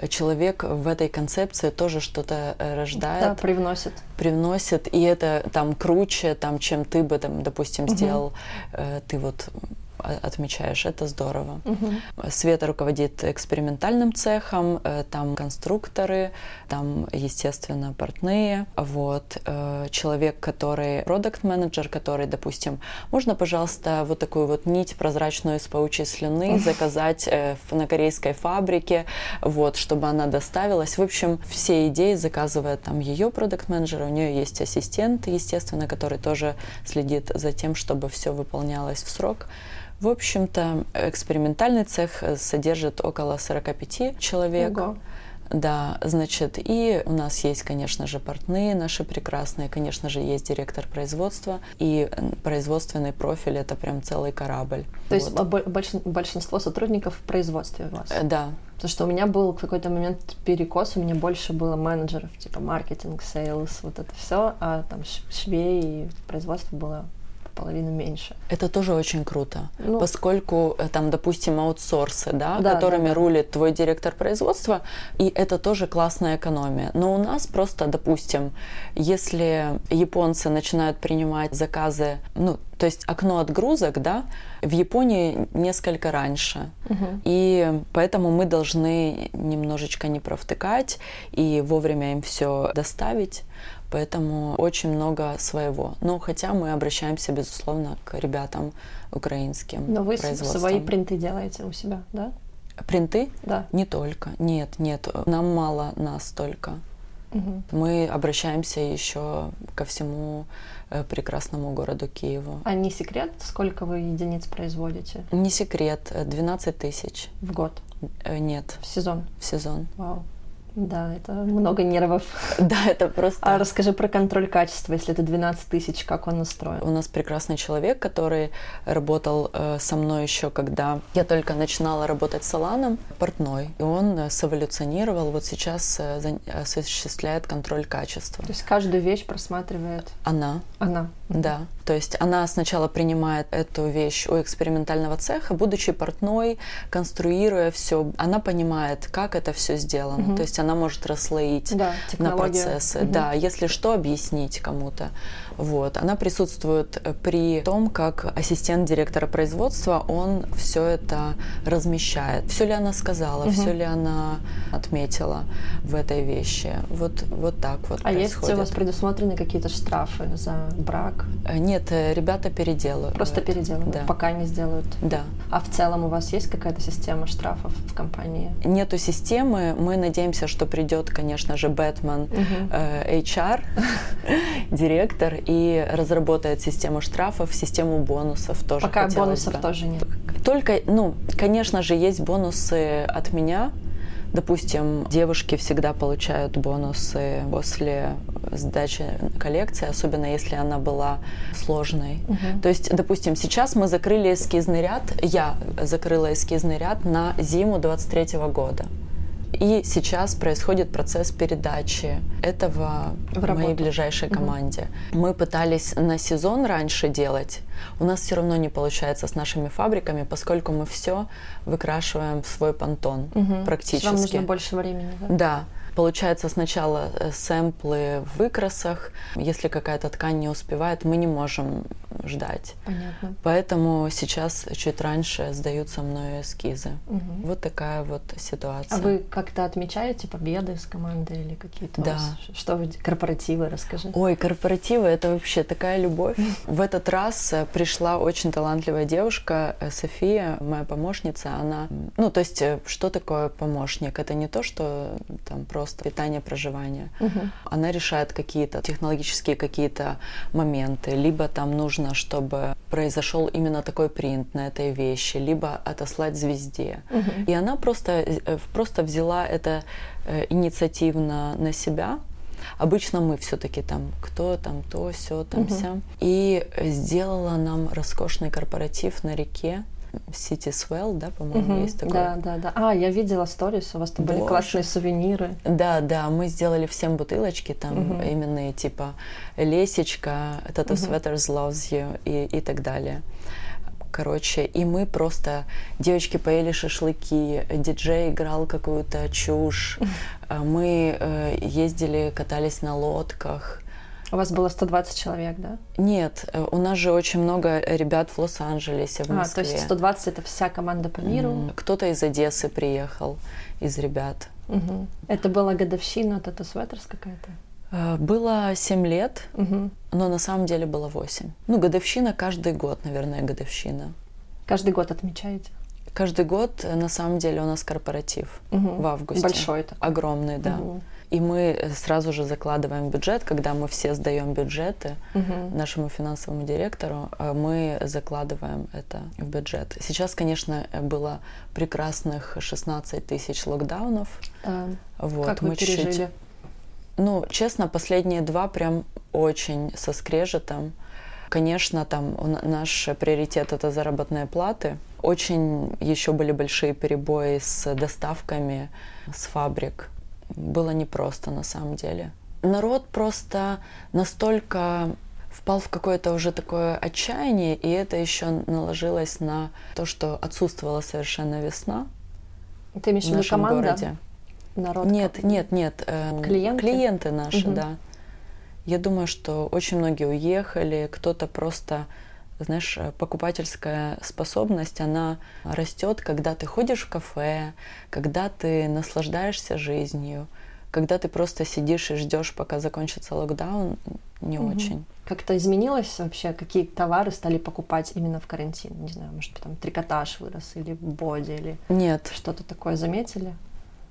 человек в этой концепции тоже что-то э, рождает. Да, привносит. Привносит, и это там круче, там, чем ты бы, там, допустим, сделал, угу. ты вот отмечаешь, это здорово. Угу. Света руководит экспериментальным цехом, э, там конструкторы, там, естественно, портные. Вот. Э, человек, который продукт менеджер который, допустим, можно, пожалуйста, вот такую вот нить прозрачную из паучьей слюны заказать э, на корейской фабрике, вот, чтобы она доставилась. В общем, все идеи заказывает там ее продукт менеджер у нее есть ассистент, естественно, который тоже следит за тем, чтобы все выполнялось в срок. В общем-то, экспериментальный цех э, содержит около 45 человек. Ого. Да, значит, и у нас есть, конечно же, портные наши прекрасные, конечно же, есть директор производства, и производственный профиль – это прям целый корабль. То вот. есть большинство сотрудников в производстве у вас? Э, да. Потому что у меня был в какой-то момент перекос, у меня больше было менеджеров, типа маркетинг, sales, вот это все, а там швей и производство было половину меньше. Это тоже очень круто, ну, поскольку э, там, допустим, аутсорсы, да, да которыми да, да. рулит твой директор производства, и это тоже классная экономия. Но у нас просто, допустим, если японцы начинают принимать заказы, ну, то есть окно отгрузок, да, в Японии несколько раньше. Угу. И поэтому мы должны немножечко не провтыкать и вовремя им все доставить поэтому очень много своего. Но хотя мы обращаемся, безусловно, к ребятам украинским. Но вы свои принты делаете у себя, да? Принты? Да. Не только. Нет, нет. Нам мало нас только. Угу. Мы обращаемся еще ко всему э, прекрасному городу Киеву. А не секрет, сколько вы единиц производите? Не секрет, 12 тысяч. В год? Э, нет. В сезон? В сезон. Вау. Да, это много нервов. Да, это просто... А расскажи про контроль качества, если это 12 тысяч, как он настроен? У нас прекрасный человек, который работал э, со мной еще, когда я только начинала работать с Аланом, портной. И он э, сэволюционировал, вот сейчас э, осуществляет контроль качества. То есть каждую вещь просматривает? Она. Она. Да. То есть она сначала принимает эту вещь у экспериментального цеха, будучи портной, конструируя все, она понимает, как это все сделано. Угу. То есть она может расслоить да, на процессы. Угу. Да, если что, объяснить кому-то. Вот. Она присутствует при том, как ассистент директора производства, он все это размещает. Все ли она сказала, угу. все ли она отметила в этой вещи. Вот, вот так вот А происходит. есть у вас предусмотрены какие-то штрафы за брак? Э, нет, э, ребята переделывают. Просто переделывают, да. пока не сделают. Да. А в целом у вас есть какая-то система штрафов в компании? Нету системы. Мы надеемся, что придет, конечно же, Бэтмен угу. э, HR, директор, и разработает систему штрафов, систему бонусов тоже. Пока бонусов бы. тоже нет. Только, ну, конечно же, есть бонусы от меня, Допустим, девушки всегда получают бонусы после сдачи коллекции, особенно если она была сложной. Угу. То есть, допустим, сейчас мы закрыли эскизный ряд, я закрыла эскизный ряд на зиму 23 года. И сейчас происходит процесс передачи этого в моей ближайшей команде. Угу. Мы пытались на сезон раньше делать. У нас все равно не получается с нашими фабриками, поскольку мы все выкрашиваем в свой понтон угу. практически. Вам нужно больше времени, да? Да. Получается сначала э, сэмплы в выкрасах. Если какая-то ткань не успевает, мы не можем ждать. Понятно. Поэтому сейчас чуть раньше сдаются мною эскизы. Угу. Вот такая вот ситуация. А вы как-то отмечаете победы с командой или какие-то? Да. Что вы корпоративы расскажи? Ой, корпоративы это вообще такая любовь. В этот раз э, пришла очень талантливая девушка э, София, моя помощница. Она, ну то есть что такое помощник? Это не то, что там просто просто питание, проживание. Угу. Она решает какие-то технологические какие-то моменты, либо там нужно, чтобы произошел именно такой принт на этой вещи, либо отослать звезде. Угу. И она просто, э, просто взяла это э, инициативно на себя, Обычно мы все-таки там кто там то, все там угу. вся. И сделала нам роскошный корпоратив на реке. City Swell, да, по-моему, угу, есть такой. Да, да, да. А, я видела сторис, у вас там Боже. были классные сувениры. Да, да, мы сделали всем бутылочки, там угу. именные, типа Лесечка, Tattoo угу. Sweaters Loves You и, и так далее. Короче, и мы просто, девочки поели шашлыки, диджей играл какую-то чушь, мы э, ездили, катались на лодках, у вас было 120 человек, да? Нет, э, у нас же очень много ребят в Лос-Анджелесе, в Москве. А, то есть 120 это вся команда по миру? Кто-то из Одессы приехал, из ребят. Угу. Это была годовщина Тату Светерс какая-то? Э, было 7 лет, угу. но на самом деле было 8. Ну, годовщина каждый год, наверное, годовщина. Каждый год отмечаете? Каждый год, э, на самом деле, у нас корпоратив угу. в августе. Большой такой. Огромный, да. Угу. И мы сразу же закладываем бюджет, когда мы все сдаем бюджеты угу. нашему финансовому директору, э, мы закладываем это в бюджет. Сейчас, конечно, было прекрасных 16 тысяч локдаунов. А, вот, как вы мы пережили? чуть-чуть... Ну, честно, последние два прям очень со скрежетом. Конечно, там наш приоритет это заработные платы. Очень еще были большие перебои с доставками с фабрик было непросто на самом деле. Народ просто настолько впал в какое-то уже такое отчаяние, и это еще наложилось на то, что отсутствовала совершенно весна. Ты имеешь в виду команда? городе. Народ? Нет, нет, нет. Э, клиенты? Клиенты наши, угу. да. Я думаю, что очень многие уехали, кто-то просто знаешь, э, покупательская способность, она растет, когда ты ходишь в кафе, когда ты наслаждаешься жизнью, когда ты просто сидишь и ждешь, пока закончится локдаун, не угу. очень. Как-то изменилось вообще, какие товары стали покупать именно в карантин? Не знаю, может, там трикотаж вырос или боди, или Нет. что-то такое заметили?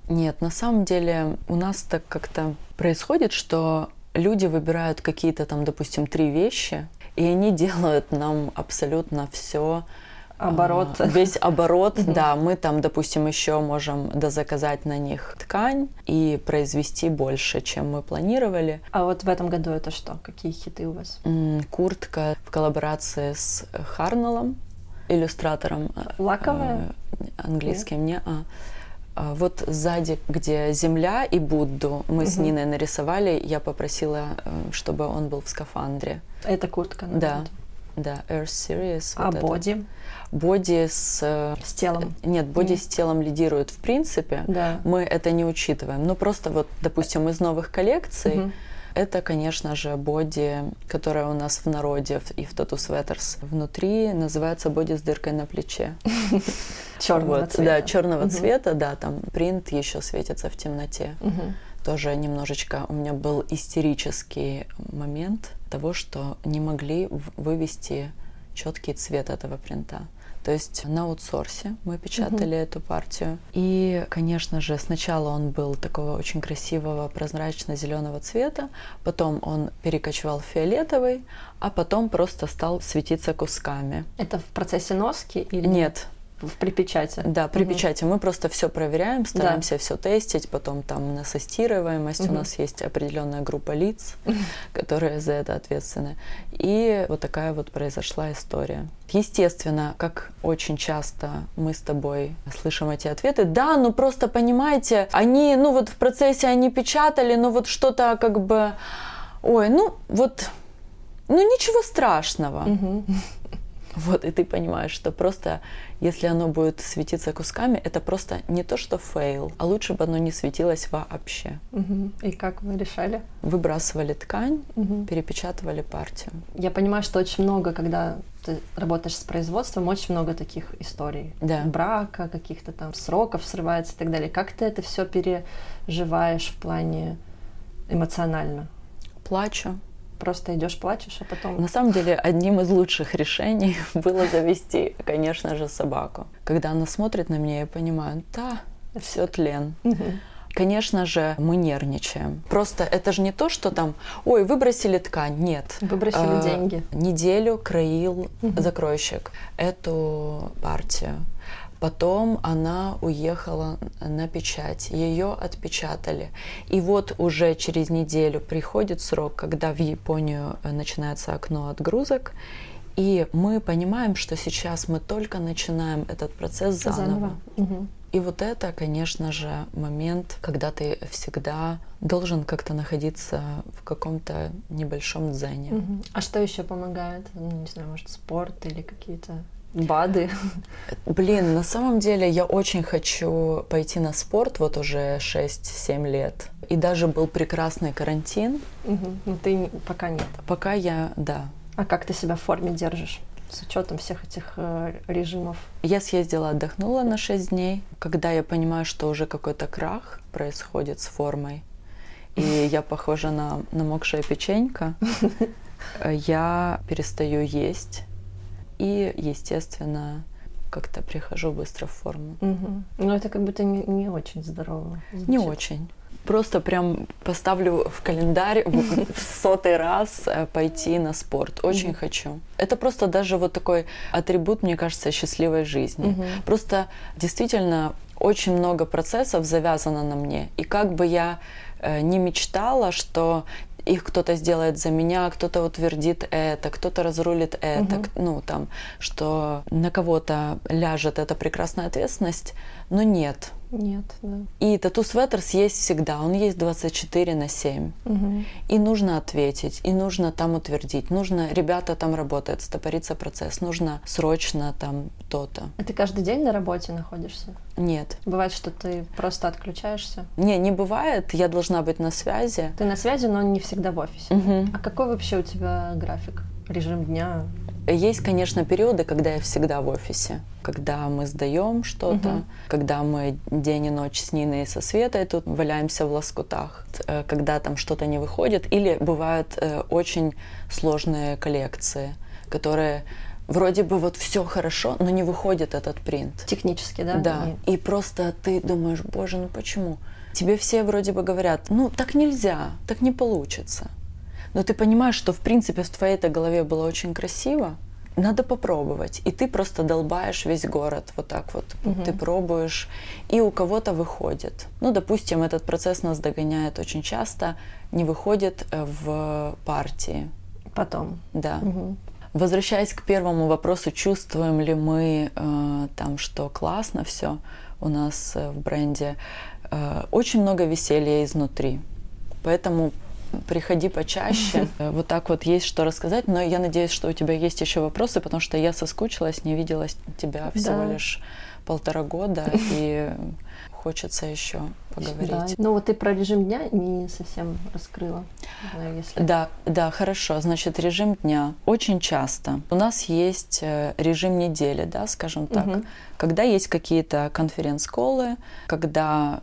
Нет, на самом деле у нас так как-то происходит, что люди выбирают какие-то там, допустим, три вещи, и они делают нам абсолютно все оборот. А, весь оборот, да. Мы там, допустим, еще можем дозаказать на них ткань и произвести больше, чем мы планировали. А вот в этом году это что? Какие хиты у вас? Куртка в коллаборации с Харнеллом, иллюстратором. Лаковая? Английским, не а. А вот сзади, где Земля и Будду, мы угу. с Ниной нарисовали, я попросила, э, чтобы он был в скафандре. Это куртка? Да, да, Earth Series. А вот боди? Боди с... Э, с телом? Нет, боди mm. с телом лидирует в принципе. Да. Мы это не учитываем. Ну, просто вот, допустим, из новых коллекций угу. Это, конечно же, боди, которая у нас в народе и в Tattoo Sweaters внутри называется боди с дыркой на плече. Черного вот, цвета. Да, черного цвета, да, там принт еще светится в темноте. Тоже немножечко у меня был истерический момент того, что не могли вывести четкий цвет этого принта. То есть на аутсорсе мы печатали угу. эту партию. И, конечно же, сначала он был такого очень красивого прозрачно-зеленого цвета, потом он перекочевал в фиолетовый, а потом просто стал светиться кусками. Это в процессе носки или нет? В припечати. Да, при угу. печати мы просто все проверяем, стараемся да. все тестить, потом там на состируемость угу. у нас есть определенная группа лиц, которые за это ответственны. И вот такая вот произошла история. Естественно, как очень часто мы с тобой слышим эти ответы, да, ну просто понимаете, они, ну вот в процессе они печатали, ну вот что-то как бы, ой, ну вот, ну ничего страшного. Угу. Вот, и ты понимаешь, что просто, если оно будет светиться кусками, это просто не то, что fail, а лучше бы оно не светилось вообще. Угу. И как вы решали? Выбрасывали ткань, угу. перепечатывали партию. Я понимаю, что очень много, когда ты работаешь с производством, очень много таких историй. Да. Брака, каких-то там сроков срывается и так далее. Как ты это все переживаешь в плане эмоционально? Плачу просто идешь, плачешь, а потом... На самом деле, одним из лучших решений было завести, конечно же, собаку. Когда она смотрит на меня, я понимаю, да, все тлен. Конечно же, мы нервничаем. Просто это же не то, что там, ой, выбросили ткань. Нет. Выбросили а, деньги. Неделю краил угу. закройщик эту партию. Потом она уехала на печать, ее отпечатали. И вот уже через неделю приходит срок, когда в Японию начинается окно отгрузок, и мы понимаем, что сейчас мы только начинаем этот процесс заново. заново. Угу. И вот это, конечно же, момент, когда ты всегда должен как-то находиться в каком-то небольшом дзене. Угу. А что еще помогает? Ну, не знаю, может, спорт или какие-то БАДы. Блин, на самом деле я очень хочу пойти на спорт вот уже 6-7 лет. И даже был прекрасный карантин. Угу. Но ты пока нет. Пока я, да. А как ты себя в форме держишь? с учетом всех этих э, режимов? Я съездила, отдохнула на 6 дней. Когда я понимаю, что уже какой-то крах происходит с формой, и я похожа на намокшая печенька, я перестаю есть и, естественно, как-то прихожу быстро в форму. Угу. Но это как будто не, не очень здорово. Звучит. Не очень. Просто прям поставлю в календарь в сотый раз э, пойти на спорт. Очень mm хочу. Это просто даже вот такой атрибут, мне кажется, счастливой жизни. mm Просто действительно очень много процессов завязано на мне. И как бы я э, не мечтала, что их кто-то сделает за меня, кто-то утвердит это, кто-то разрулит это, угу. ну там, что на кого-то ляжет эта прекрасная ответственность, но нет. Нет, да. И тату светерс есть всегда, он есть 24 на 7. Угу. И нужно ответить, и нужно там утвердить, нужно, ребята там работают, стопорится процесс, нужно срочно там то-то. А ты каждый день на работе находишься? Нет. Бывает, что ты просто отключаешься? Не, не бывает, я должна быть на связи. Ты на связи, но не всегда в офисе. Угу. А какой вообще у тебя график? Режим дня? Есть, конечно, периоды, когда я всегда в офисе, когда мы сдаем что-то, угу. когда мы день и ночь с Ниной и со Светой тут валяемся в лоскутах, э, когда там что-то не выходит, или бывают э, очень сложные коллекции, которые вроде бы вот все хорошо, но не выходит этот принт. Технически, да? Да. И просто ты думаешь, боже, ну почему? Тебе все вроде бы говорят, ну так нельзя, так не получится но ты понимаешь, что в принципе в твоей-то голове было очень красиво, надо попробовать. И ты просто долбаешь весь город вот так вот. Мгм. Ты пробуешь, и у кого-то выходит. Ну, допустим, этот процесс нас догоняет очень часто, не выходит э, в партии. Потом. Да. Мгм. Возвращаясь к первому вопросу, чувствуем ли мы э, там, что классно все у нас э, в бренде, э, очень много веселья изнутри. Поэтому приходи почаще. Э, Вот так вот есть что рассказать, но я надеюсь, что у тебя есть еще вопросы, потому что я соскучилась, не видела тебя всего Да. лишь полтора года, и хочется еще поговорить. Да. Ну вот ты про режим дня не совсем раскрыла. Ну, если... Да, да, хорошо. Значит, режим дня. Очень часто у нас есть э, режим недели, да, скажем так, Мгм. когда есть какие-то конференц-колы, когда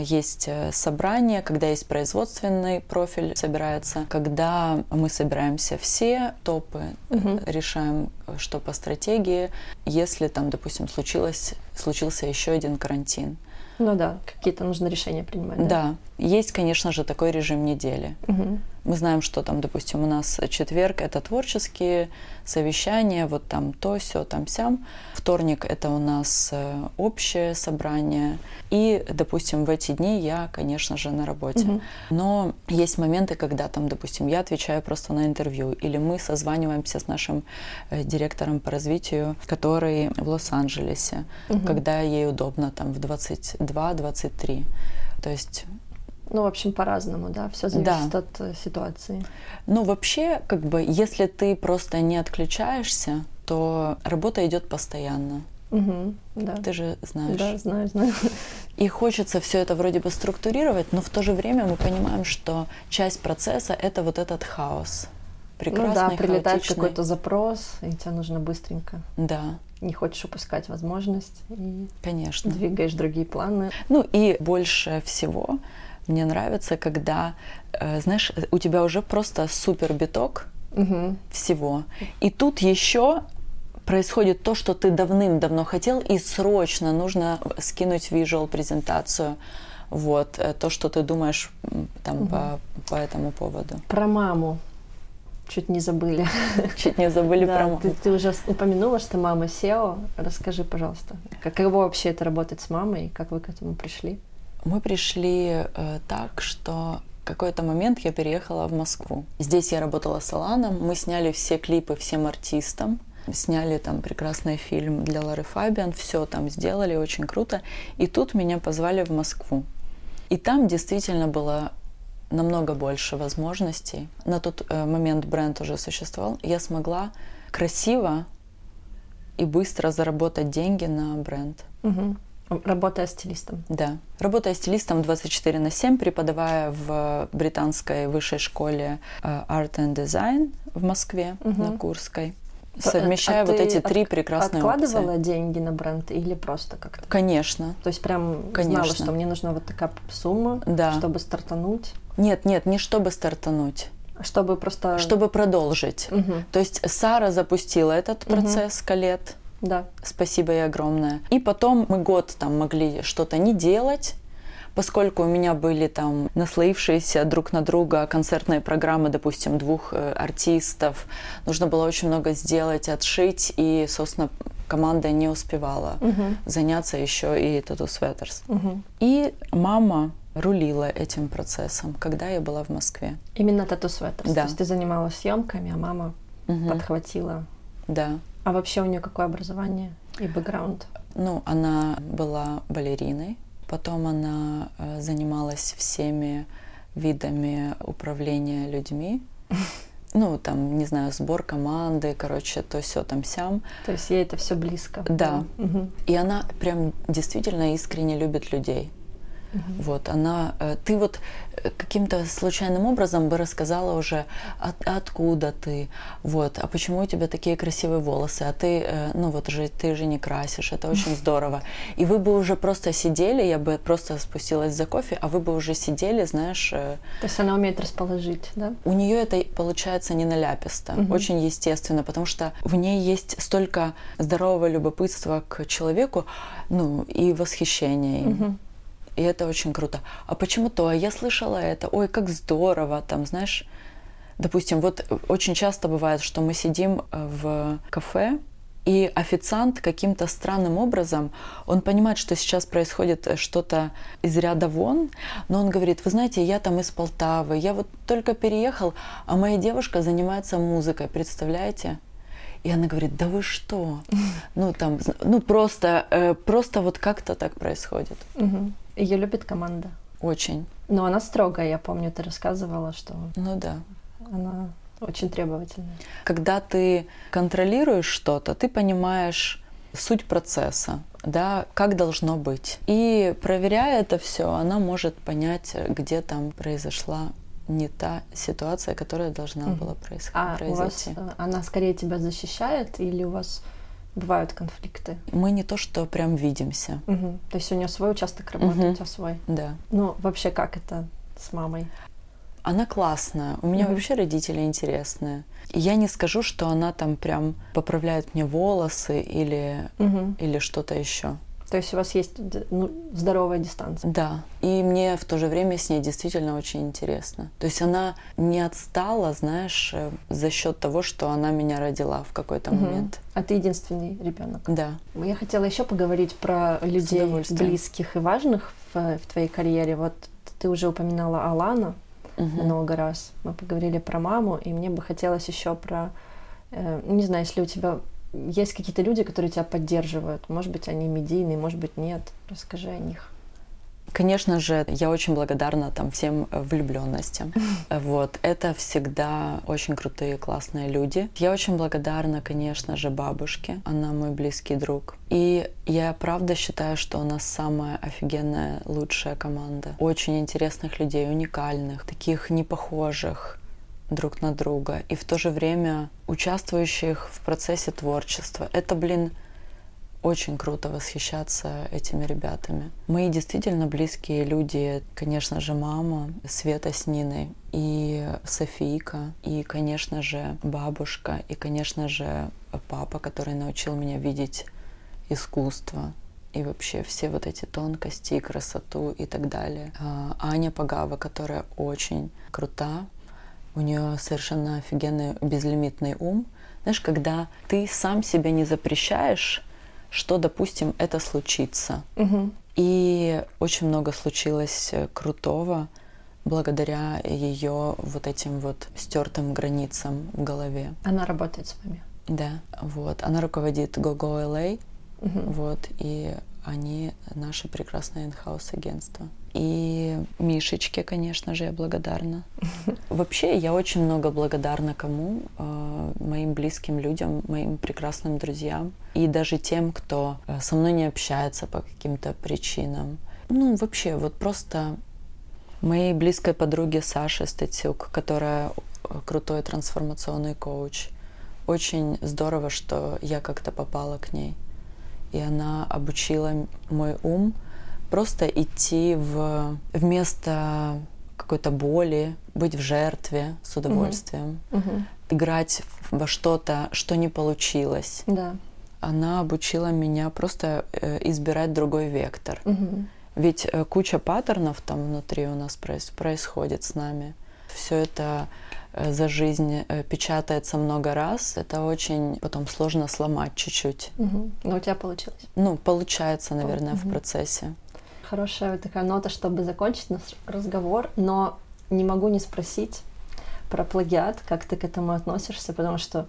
есть э, собрание, когда есть производственный профиль собирается, когда мы собираемся все топы, э, Мгм. решаем, э, что по стратегии, если там, допустим, случилось, случился еще один карантин. Ну да, какие-то нужно решения принимать. Да, есть, конечно же, такой режим недели. Мгм. Мы знаем, что там, допустим, у нас четверг это творческие совещания, вот там то, все, там сям. Вторник это у нас э, общее собрание. И, допустим, в эти дни я, конечно же, на работе. Мгм. Но есть моменты, когда там, допустим, я отвечаю просто на интервью, или мы созваниваемся с нашим э, директором по развитию, который в Лос-Анджелесе, Мгм. когда ей удобно, там в 22-23. То есть Ну, в общем, по-разному, да. Все зависит от э, ситуации. Ну, вообще, как бы, если ты просто не отключаешься, то работа идет постоянно. Мгм. Да. Ты же знаешь. Да, знаю, знаю. И хочется все это вроде бы структурировать, но в то же время мы понимаем, что часть процесса это вот этот хаос. Прекрасный, ну да, прилетает хаотичный. какой-то запрос, и тебе нужно быстренько. Да, Не хочешь упускать возможность и конечно. двигаешь другие планы. Ну и больше всего мне нравится, когда, э, знаешь, у тебя уже просто супер биток, Мгм. всего. И тут еще происходит то, что ты давным-давно хотел, и срочно нужно скинуть visual презентацию. Вот, э, то, что ты думаешь там по, по этому поводу. Про маму. Чуть не забыли. Чуть не забыли Да, про маму. ты, ты уже упомянула, что мама SEO. Расскажи, пожалуйста, каково вообще это работать с мамой, как вы к этому пришли? Мы пришли э, так, что какой-то момент я переехала в Москву. Здесь я работала с Аланом, мы сняли все клипы всем артистам, сняли там прекрасный фильм для Лары Фабиан, все там сделали, очень круто. И тут меня позвали в Москву. И там действительно было намного больше возможностей. На тот э, момент бренд уже существовал. Я смогла красиво и быстро заработать деньги на бренд. Мгм. Работая стилистом. Да. Работая стилистом 24 на 7, преподавая в британской высшей школе э, Art and Design в Москве, Мгм. на Курской, А совмещая вот ты эти три от- прекрасные Откладывала опции. деньги на бренд или просто как-то? Конечно. То есть прям знала, Конечно. что мне нужна вот такая сумма, Да. чтобы стартануть, Нет, нет, не чтобы стартануть, чтобы просто... чтобы продолжить. Мгм. То есть Сара запустила этот процесс Калет. Да. Спасибо ей огромное. И потом мы год там могли что-то не делать, поскольку у меня были там наслоившиеся друг на друга концертные программы, допустим, двух э, артистов. Нужно было очень много сделать, отшить, и, собственно, команда не успевала Мгм. заняться еще и Tattoo Sweaters. Мгм. И мама рулила этим процессом, когда я была в Москве. Именно тату светер. Да. То есть ты занималась съемками, а мама Мгм. подхватила. Да. А вообще у нее какое образование и бэкграунд? Ну, она была балериной, потом она э, занималась всеми видами управления людьми. Ну, там, не знаю, сбор команды, короче, то все там сям. То есть ей это все близко. Да. Мгм. И она прям действительно искренне любит людей. Вот, она, э, ты вот э, каким-то случайным образом бы рассказала уже, «А- откуда ты, вот, а почему у тебя такие красивые волосы, а ты, э, ну вот же, ты же не красишь, это очень здорово. И вы бы уже просто сидели, я бы просто спустилась за кофе, а вы бы уже сидели, знаешь, То есть она умеет расположить, да? у нее это получается не наляписто, Мгм. очень естественно, потому что в ней есть столько здорового любопытства к человеку, ну и восхищения им. Мгм. И это очень круто. А почему то? А я слышала это. Ой, как здорово, там, знаешь. Допустим, вот очень часто бывает, что мы сидим э, в кафе, и официант каким-то странным образом, он понимает, что сейчас происходит э, что-то из ряда вон, но он говорит, вы знаете, я там из Полтавы, я вот только переехал, а моя девушка занимается музыкой, представляете? И она говорит, да вы что? Ну там, ну просто, э, просто вот как-то так происходит. Угу. Ее любит команда. Очень. Но она строгая, я помню, ты рассказывала, что Ну да. она очень требовательная. Когда ты контролируешь что-то, ты понимаешь суть процесса, да, как должно быть. И проверяя это все, она может понять, где там произошла не та ситуация, которая должна Мгм. была происходить. А у вас э, она скорее тебя защищает или у вас бывают конфликты? Мы не то, что прям видимся. Мгм. То есть у нее свой участок работы, Мгм. у тебя свой. Да. Ну, вообще, как это с мамой? Она классная. У меня Мгм. вообще родители интересные. И я не скажу, что она там прям поправляет мне волосы или, Мгм. или что-то еще. То есть у вас есть ну, здоровая дистанция. Да. И мне в то же время с ней действительно очень интересно. То есть она не отстала, знаешь, э, за счет того, что она меня родила в какой-то Мгм. момент. А ты единственный ребенок. Да. Я хотела еще поговорить про людей близких и важных в, в твоей карьере. Вот ты уже упоминала Алана Мгм. много раз. Мы поговорили про маму, и мне бы хотелось еще про, э, не знаю, если у тебя есть какие-то люди, которые тебя поддерживают. Может быть, они медийные, может быть, нет. Расскажи о них. Конечно же, я очень благодарна там всем э, влюбленностям. Вот, это всегда очень крутые, классные люди. Я очень благодарна, конечно же, бабушке. Она мой близкий друг. И я правда считаю, что у нас самая офигенная, лучшая команда. Очень интересных людей, уникальных, таких непохожих друг на друга. И в то же время участвующих в процессе творчества. Это, блин, очень круто восхищаться этими ребятами. Мои действительно близкие люди, конечно же, мама, Света с Ниной, и Софийка, и, конечно же, бабушка, и, конечно же, папа, который научил меня видеть искусство и вообще все вот эти тонкости красоту и так далее. А, Аня Пагава, которая очень крута, у нее совершенно офигенный безлимитный ум. Знаешь, когда ты сам себе не запрещаешь, что, допустим, это случится. Мгм. И очень много случилось э, крутого благодаря ее вот этим вот стертым границам в голове. Она работает с вами. Да, вот. Она руководит GoGo LA, Мгм. вот, и они наши прекрасное инхаус агентство. И Мишечке, конечно же, я благодарна. Вообще, я очень много благодарна кому? Э, Моим близким людям, моим прекрасным друзьям. И даже тем, кто э, со мной не общается по каким-то причинам. Ну, вообще, вот просто моей близкой подруге Саше Статюк, которая э, крутой трансформационный коуч. Очень здорово, что я как-то попала к ней. И она обучила мой ум просто идти в вместо какой-то боли, быть в жертве с удовольствием, Мгм. играть во что-то, что не получилось. Да. Она обучила меня просто э, избирать другой вектор. Мгм. Ведь э, куча паттернов там внутри у нас проис- происходит с нами. Все это за жизнь э, печатается много раз. Это очень потом сложно сломать чуть-чуть. Мгм. Но у тебя получилось. Ну, получается, наверное, в Мгм. процессе. Хорошая такая нота, чтобы закончить наш разговор, но не могу не спросить про плагиат, как ты к этому относишься, потому что,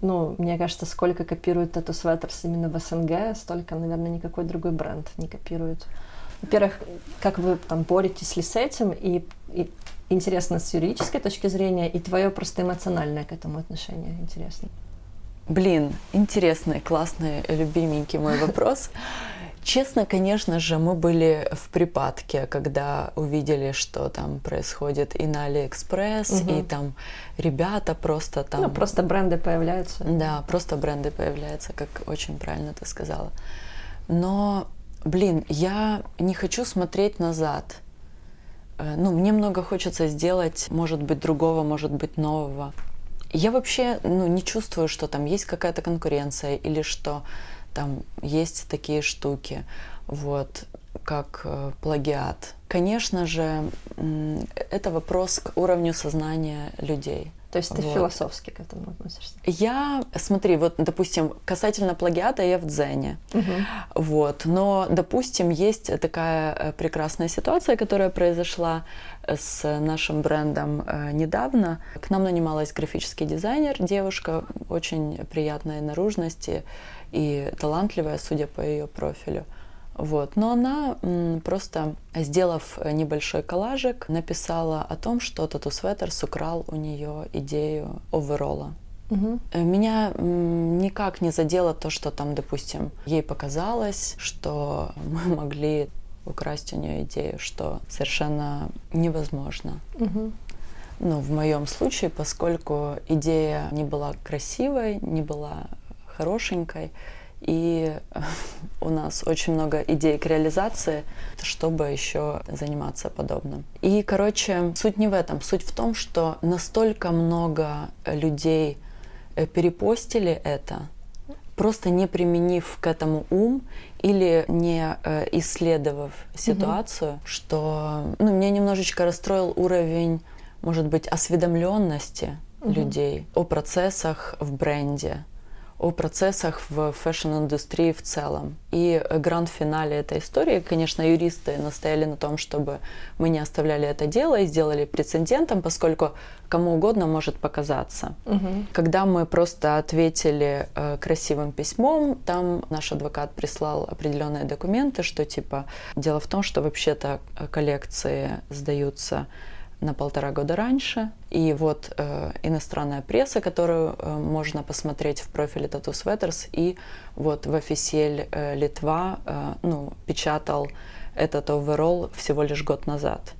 ну, мне кажется, сколько копируют Tattoo Sweaters именно в СНГ, столько, наверное, никакой другой бренд не копирует. Во-первых, как вы там боретесь ли с этим, и, и интересно с юридической точки зрения, и твое просто эмоциональное к этому отношение интересно. Блин, интересный, классный, любименький мой вопрос. Честно, конечно же, мы были в припадке, когда увидели, что там происходит и на Алиэкспресс, Мгм. и там ребята просто там... Ну, просто бренды появляются. Да, просто бренды появляются, как очень правильно ты сказала. Но, блин, я не хочу смотреть назад. Э, Ну, мне много хочется сделать, может быть, другого, может быть, нового. Я вообще ну, не чувствую, что там есть какая-то конкуренция или что там есть такие штуки. Вот. как э, плагиат. Конечно же, это вопрос к уровню сознания людей. То есть ты вот. философски к этому относишься? Я, смотри, вот, допустим, касательно плагиата я в дзене. Угу. Вот. Но, допустим, есть такая э, прекрасная ситуация, которая произошла с нашим брендом э, недавно. К нам нанималась графический дизайнер, девушка очень приятной наружности и талантливая, судя по ее профилю. Вот. Но она просто, сделав небольшой коллажик, написала о том, что Тату Светерс украл у нее идею оверолла. Угу. Меня никак не задело то, что там, допустим, ей показалось, что мы могли украсть у нее идею, что совершенно невозможно. Угу. Ну, в моем случае, поскольку идея не была красивой, не была хорошенькой, и у нас очень много идей к реализации, чтобы еще заниматься подобным. И, короче, суть не в этом. Суть в том, что настолько много людей э, перепостили это, просто не применив к этому ум или не э, исследовав ситуацию, угу. что ну, меня немножечко расстроил уровень, может быть, осведомленности угу. людей о процессах в бренде о процессах в fashion-индустрии в целом. И гранд-финале этой истории, конечно, юристы настояли на том, чтобы мы не оставляли это дело и сделали прецедентом, поскольку кому угодно может показаться. Угу. Когда мы просто ответили э, красивым письмом, там наш адвокат прислал определенные документы, что типа дело в том, что вообще-то коллекции сдаются на полтора года раньше. И вот э, иностранная пресса, которую э, можно посмотреть в профиле Tattoo Sweaters, и вот в офисель э, Литва э, ну, печатал этот оверолл всего лишь год назад.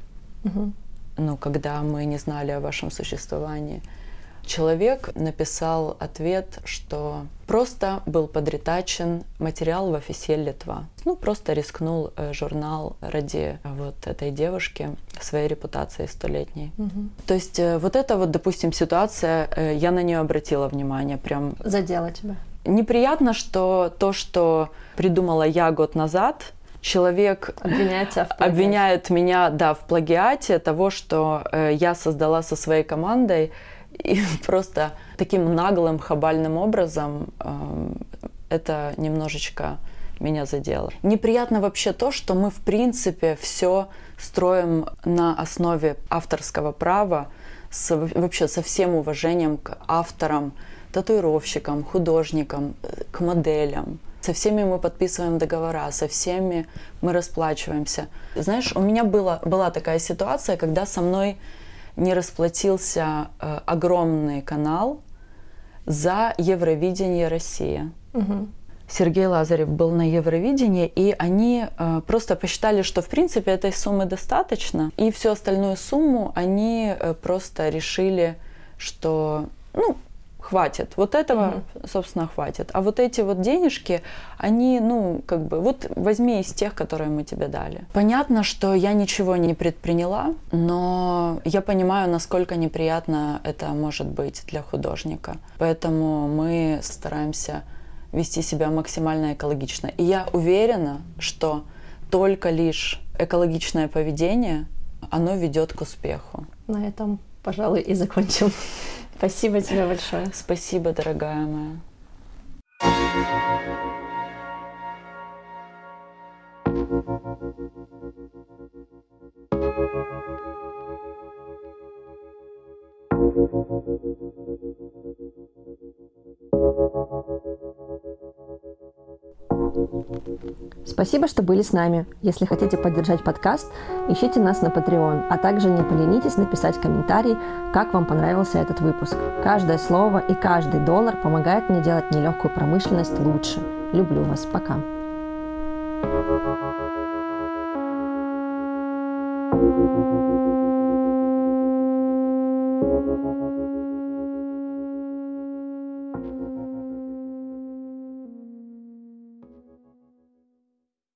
Угу. Ну, когда мы не знали о вашем существовании. Человек написал ответ, что просто был подретачен материал в офисе Литва. Ну, просто рискнул э, журнал ради э, вот этой девушки своей репутации столетней. Угу. То есть э, вот эта вот, допустим, ситуация, я на нее обратила внимание прям. Задела тебя? Неприятно, что то, что придумала я год назад, человек обвиняет меня, да, в плагиате того, что я создала со своей командой и просто таким наглым, хабальным образом э, это немножечко меня задело. Неприятно вообще то, что мы в принципе все строим на основе авторского права, с, вообще со всем уважением к авторам, татуировщикам, художникам, к моделям. Со всеми мы подписываем договора, со всеми мы расплачиваемся. Знаешь, у меня была, была такая ситуация, когда со мной не расплатился э, огромный канал за Евровидение Россия. Угу. Сергей Лазарев был на Евровидении, и они э, просто посчитали, что в принципе этой суммы достаточно, и всю остальную сумму они э, просто решили, что ну хватит. Вот этого, угу. собственно, хватит. А вот эти вот денежки, они, ну, как бы, вот возьми из тех, которые мы тебе дали. Понятно, что я ничего не предприняла, но я понимаю, насколько неприятно это может быть для художника. Поэтому мы стараемся вести себя максимально экологично. И я уверена, что только лишь экологичное поведение, оно ведет к успеху. На этом, пожалуй, и закончим. Спасибо тебе большое. Спасибо, дорогая моя. Спасибо, что были с нами. Если хотите поддержать подкаст, ищите нас на Patreon, а также не поленитесь написать комментарий, как вам понравился этот выпуск. Каждое слово и каждый доллар помогает мне делать нелегкую промышленность лучше. Люблю вас. Пока.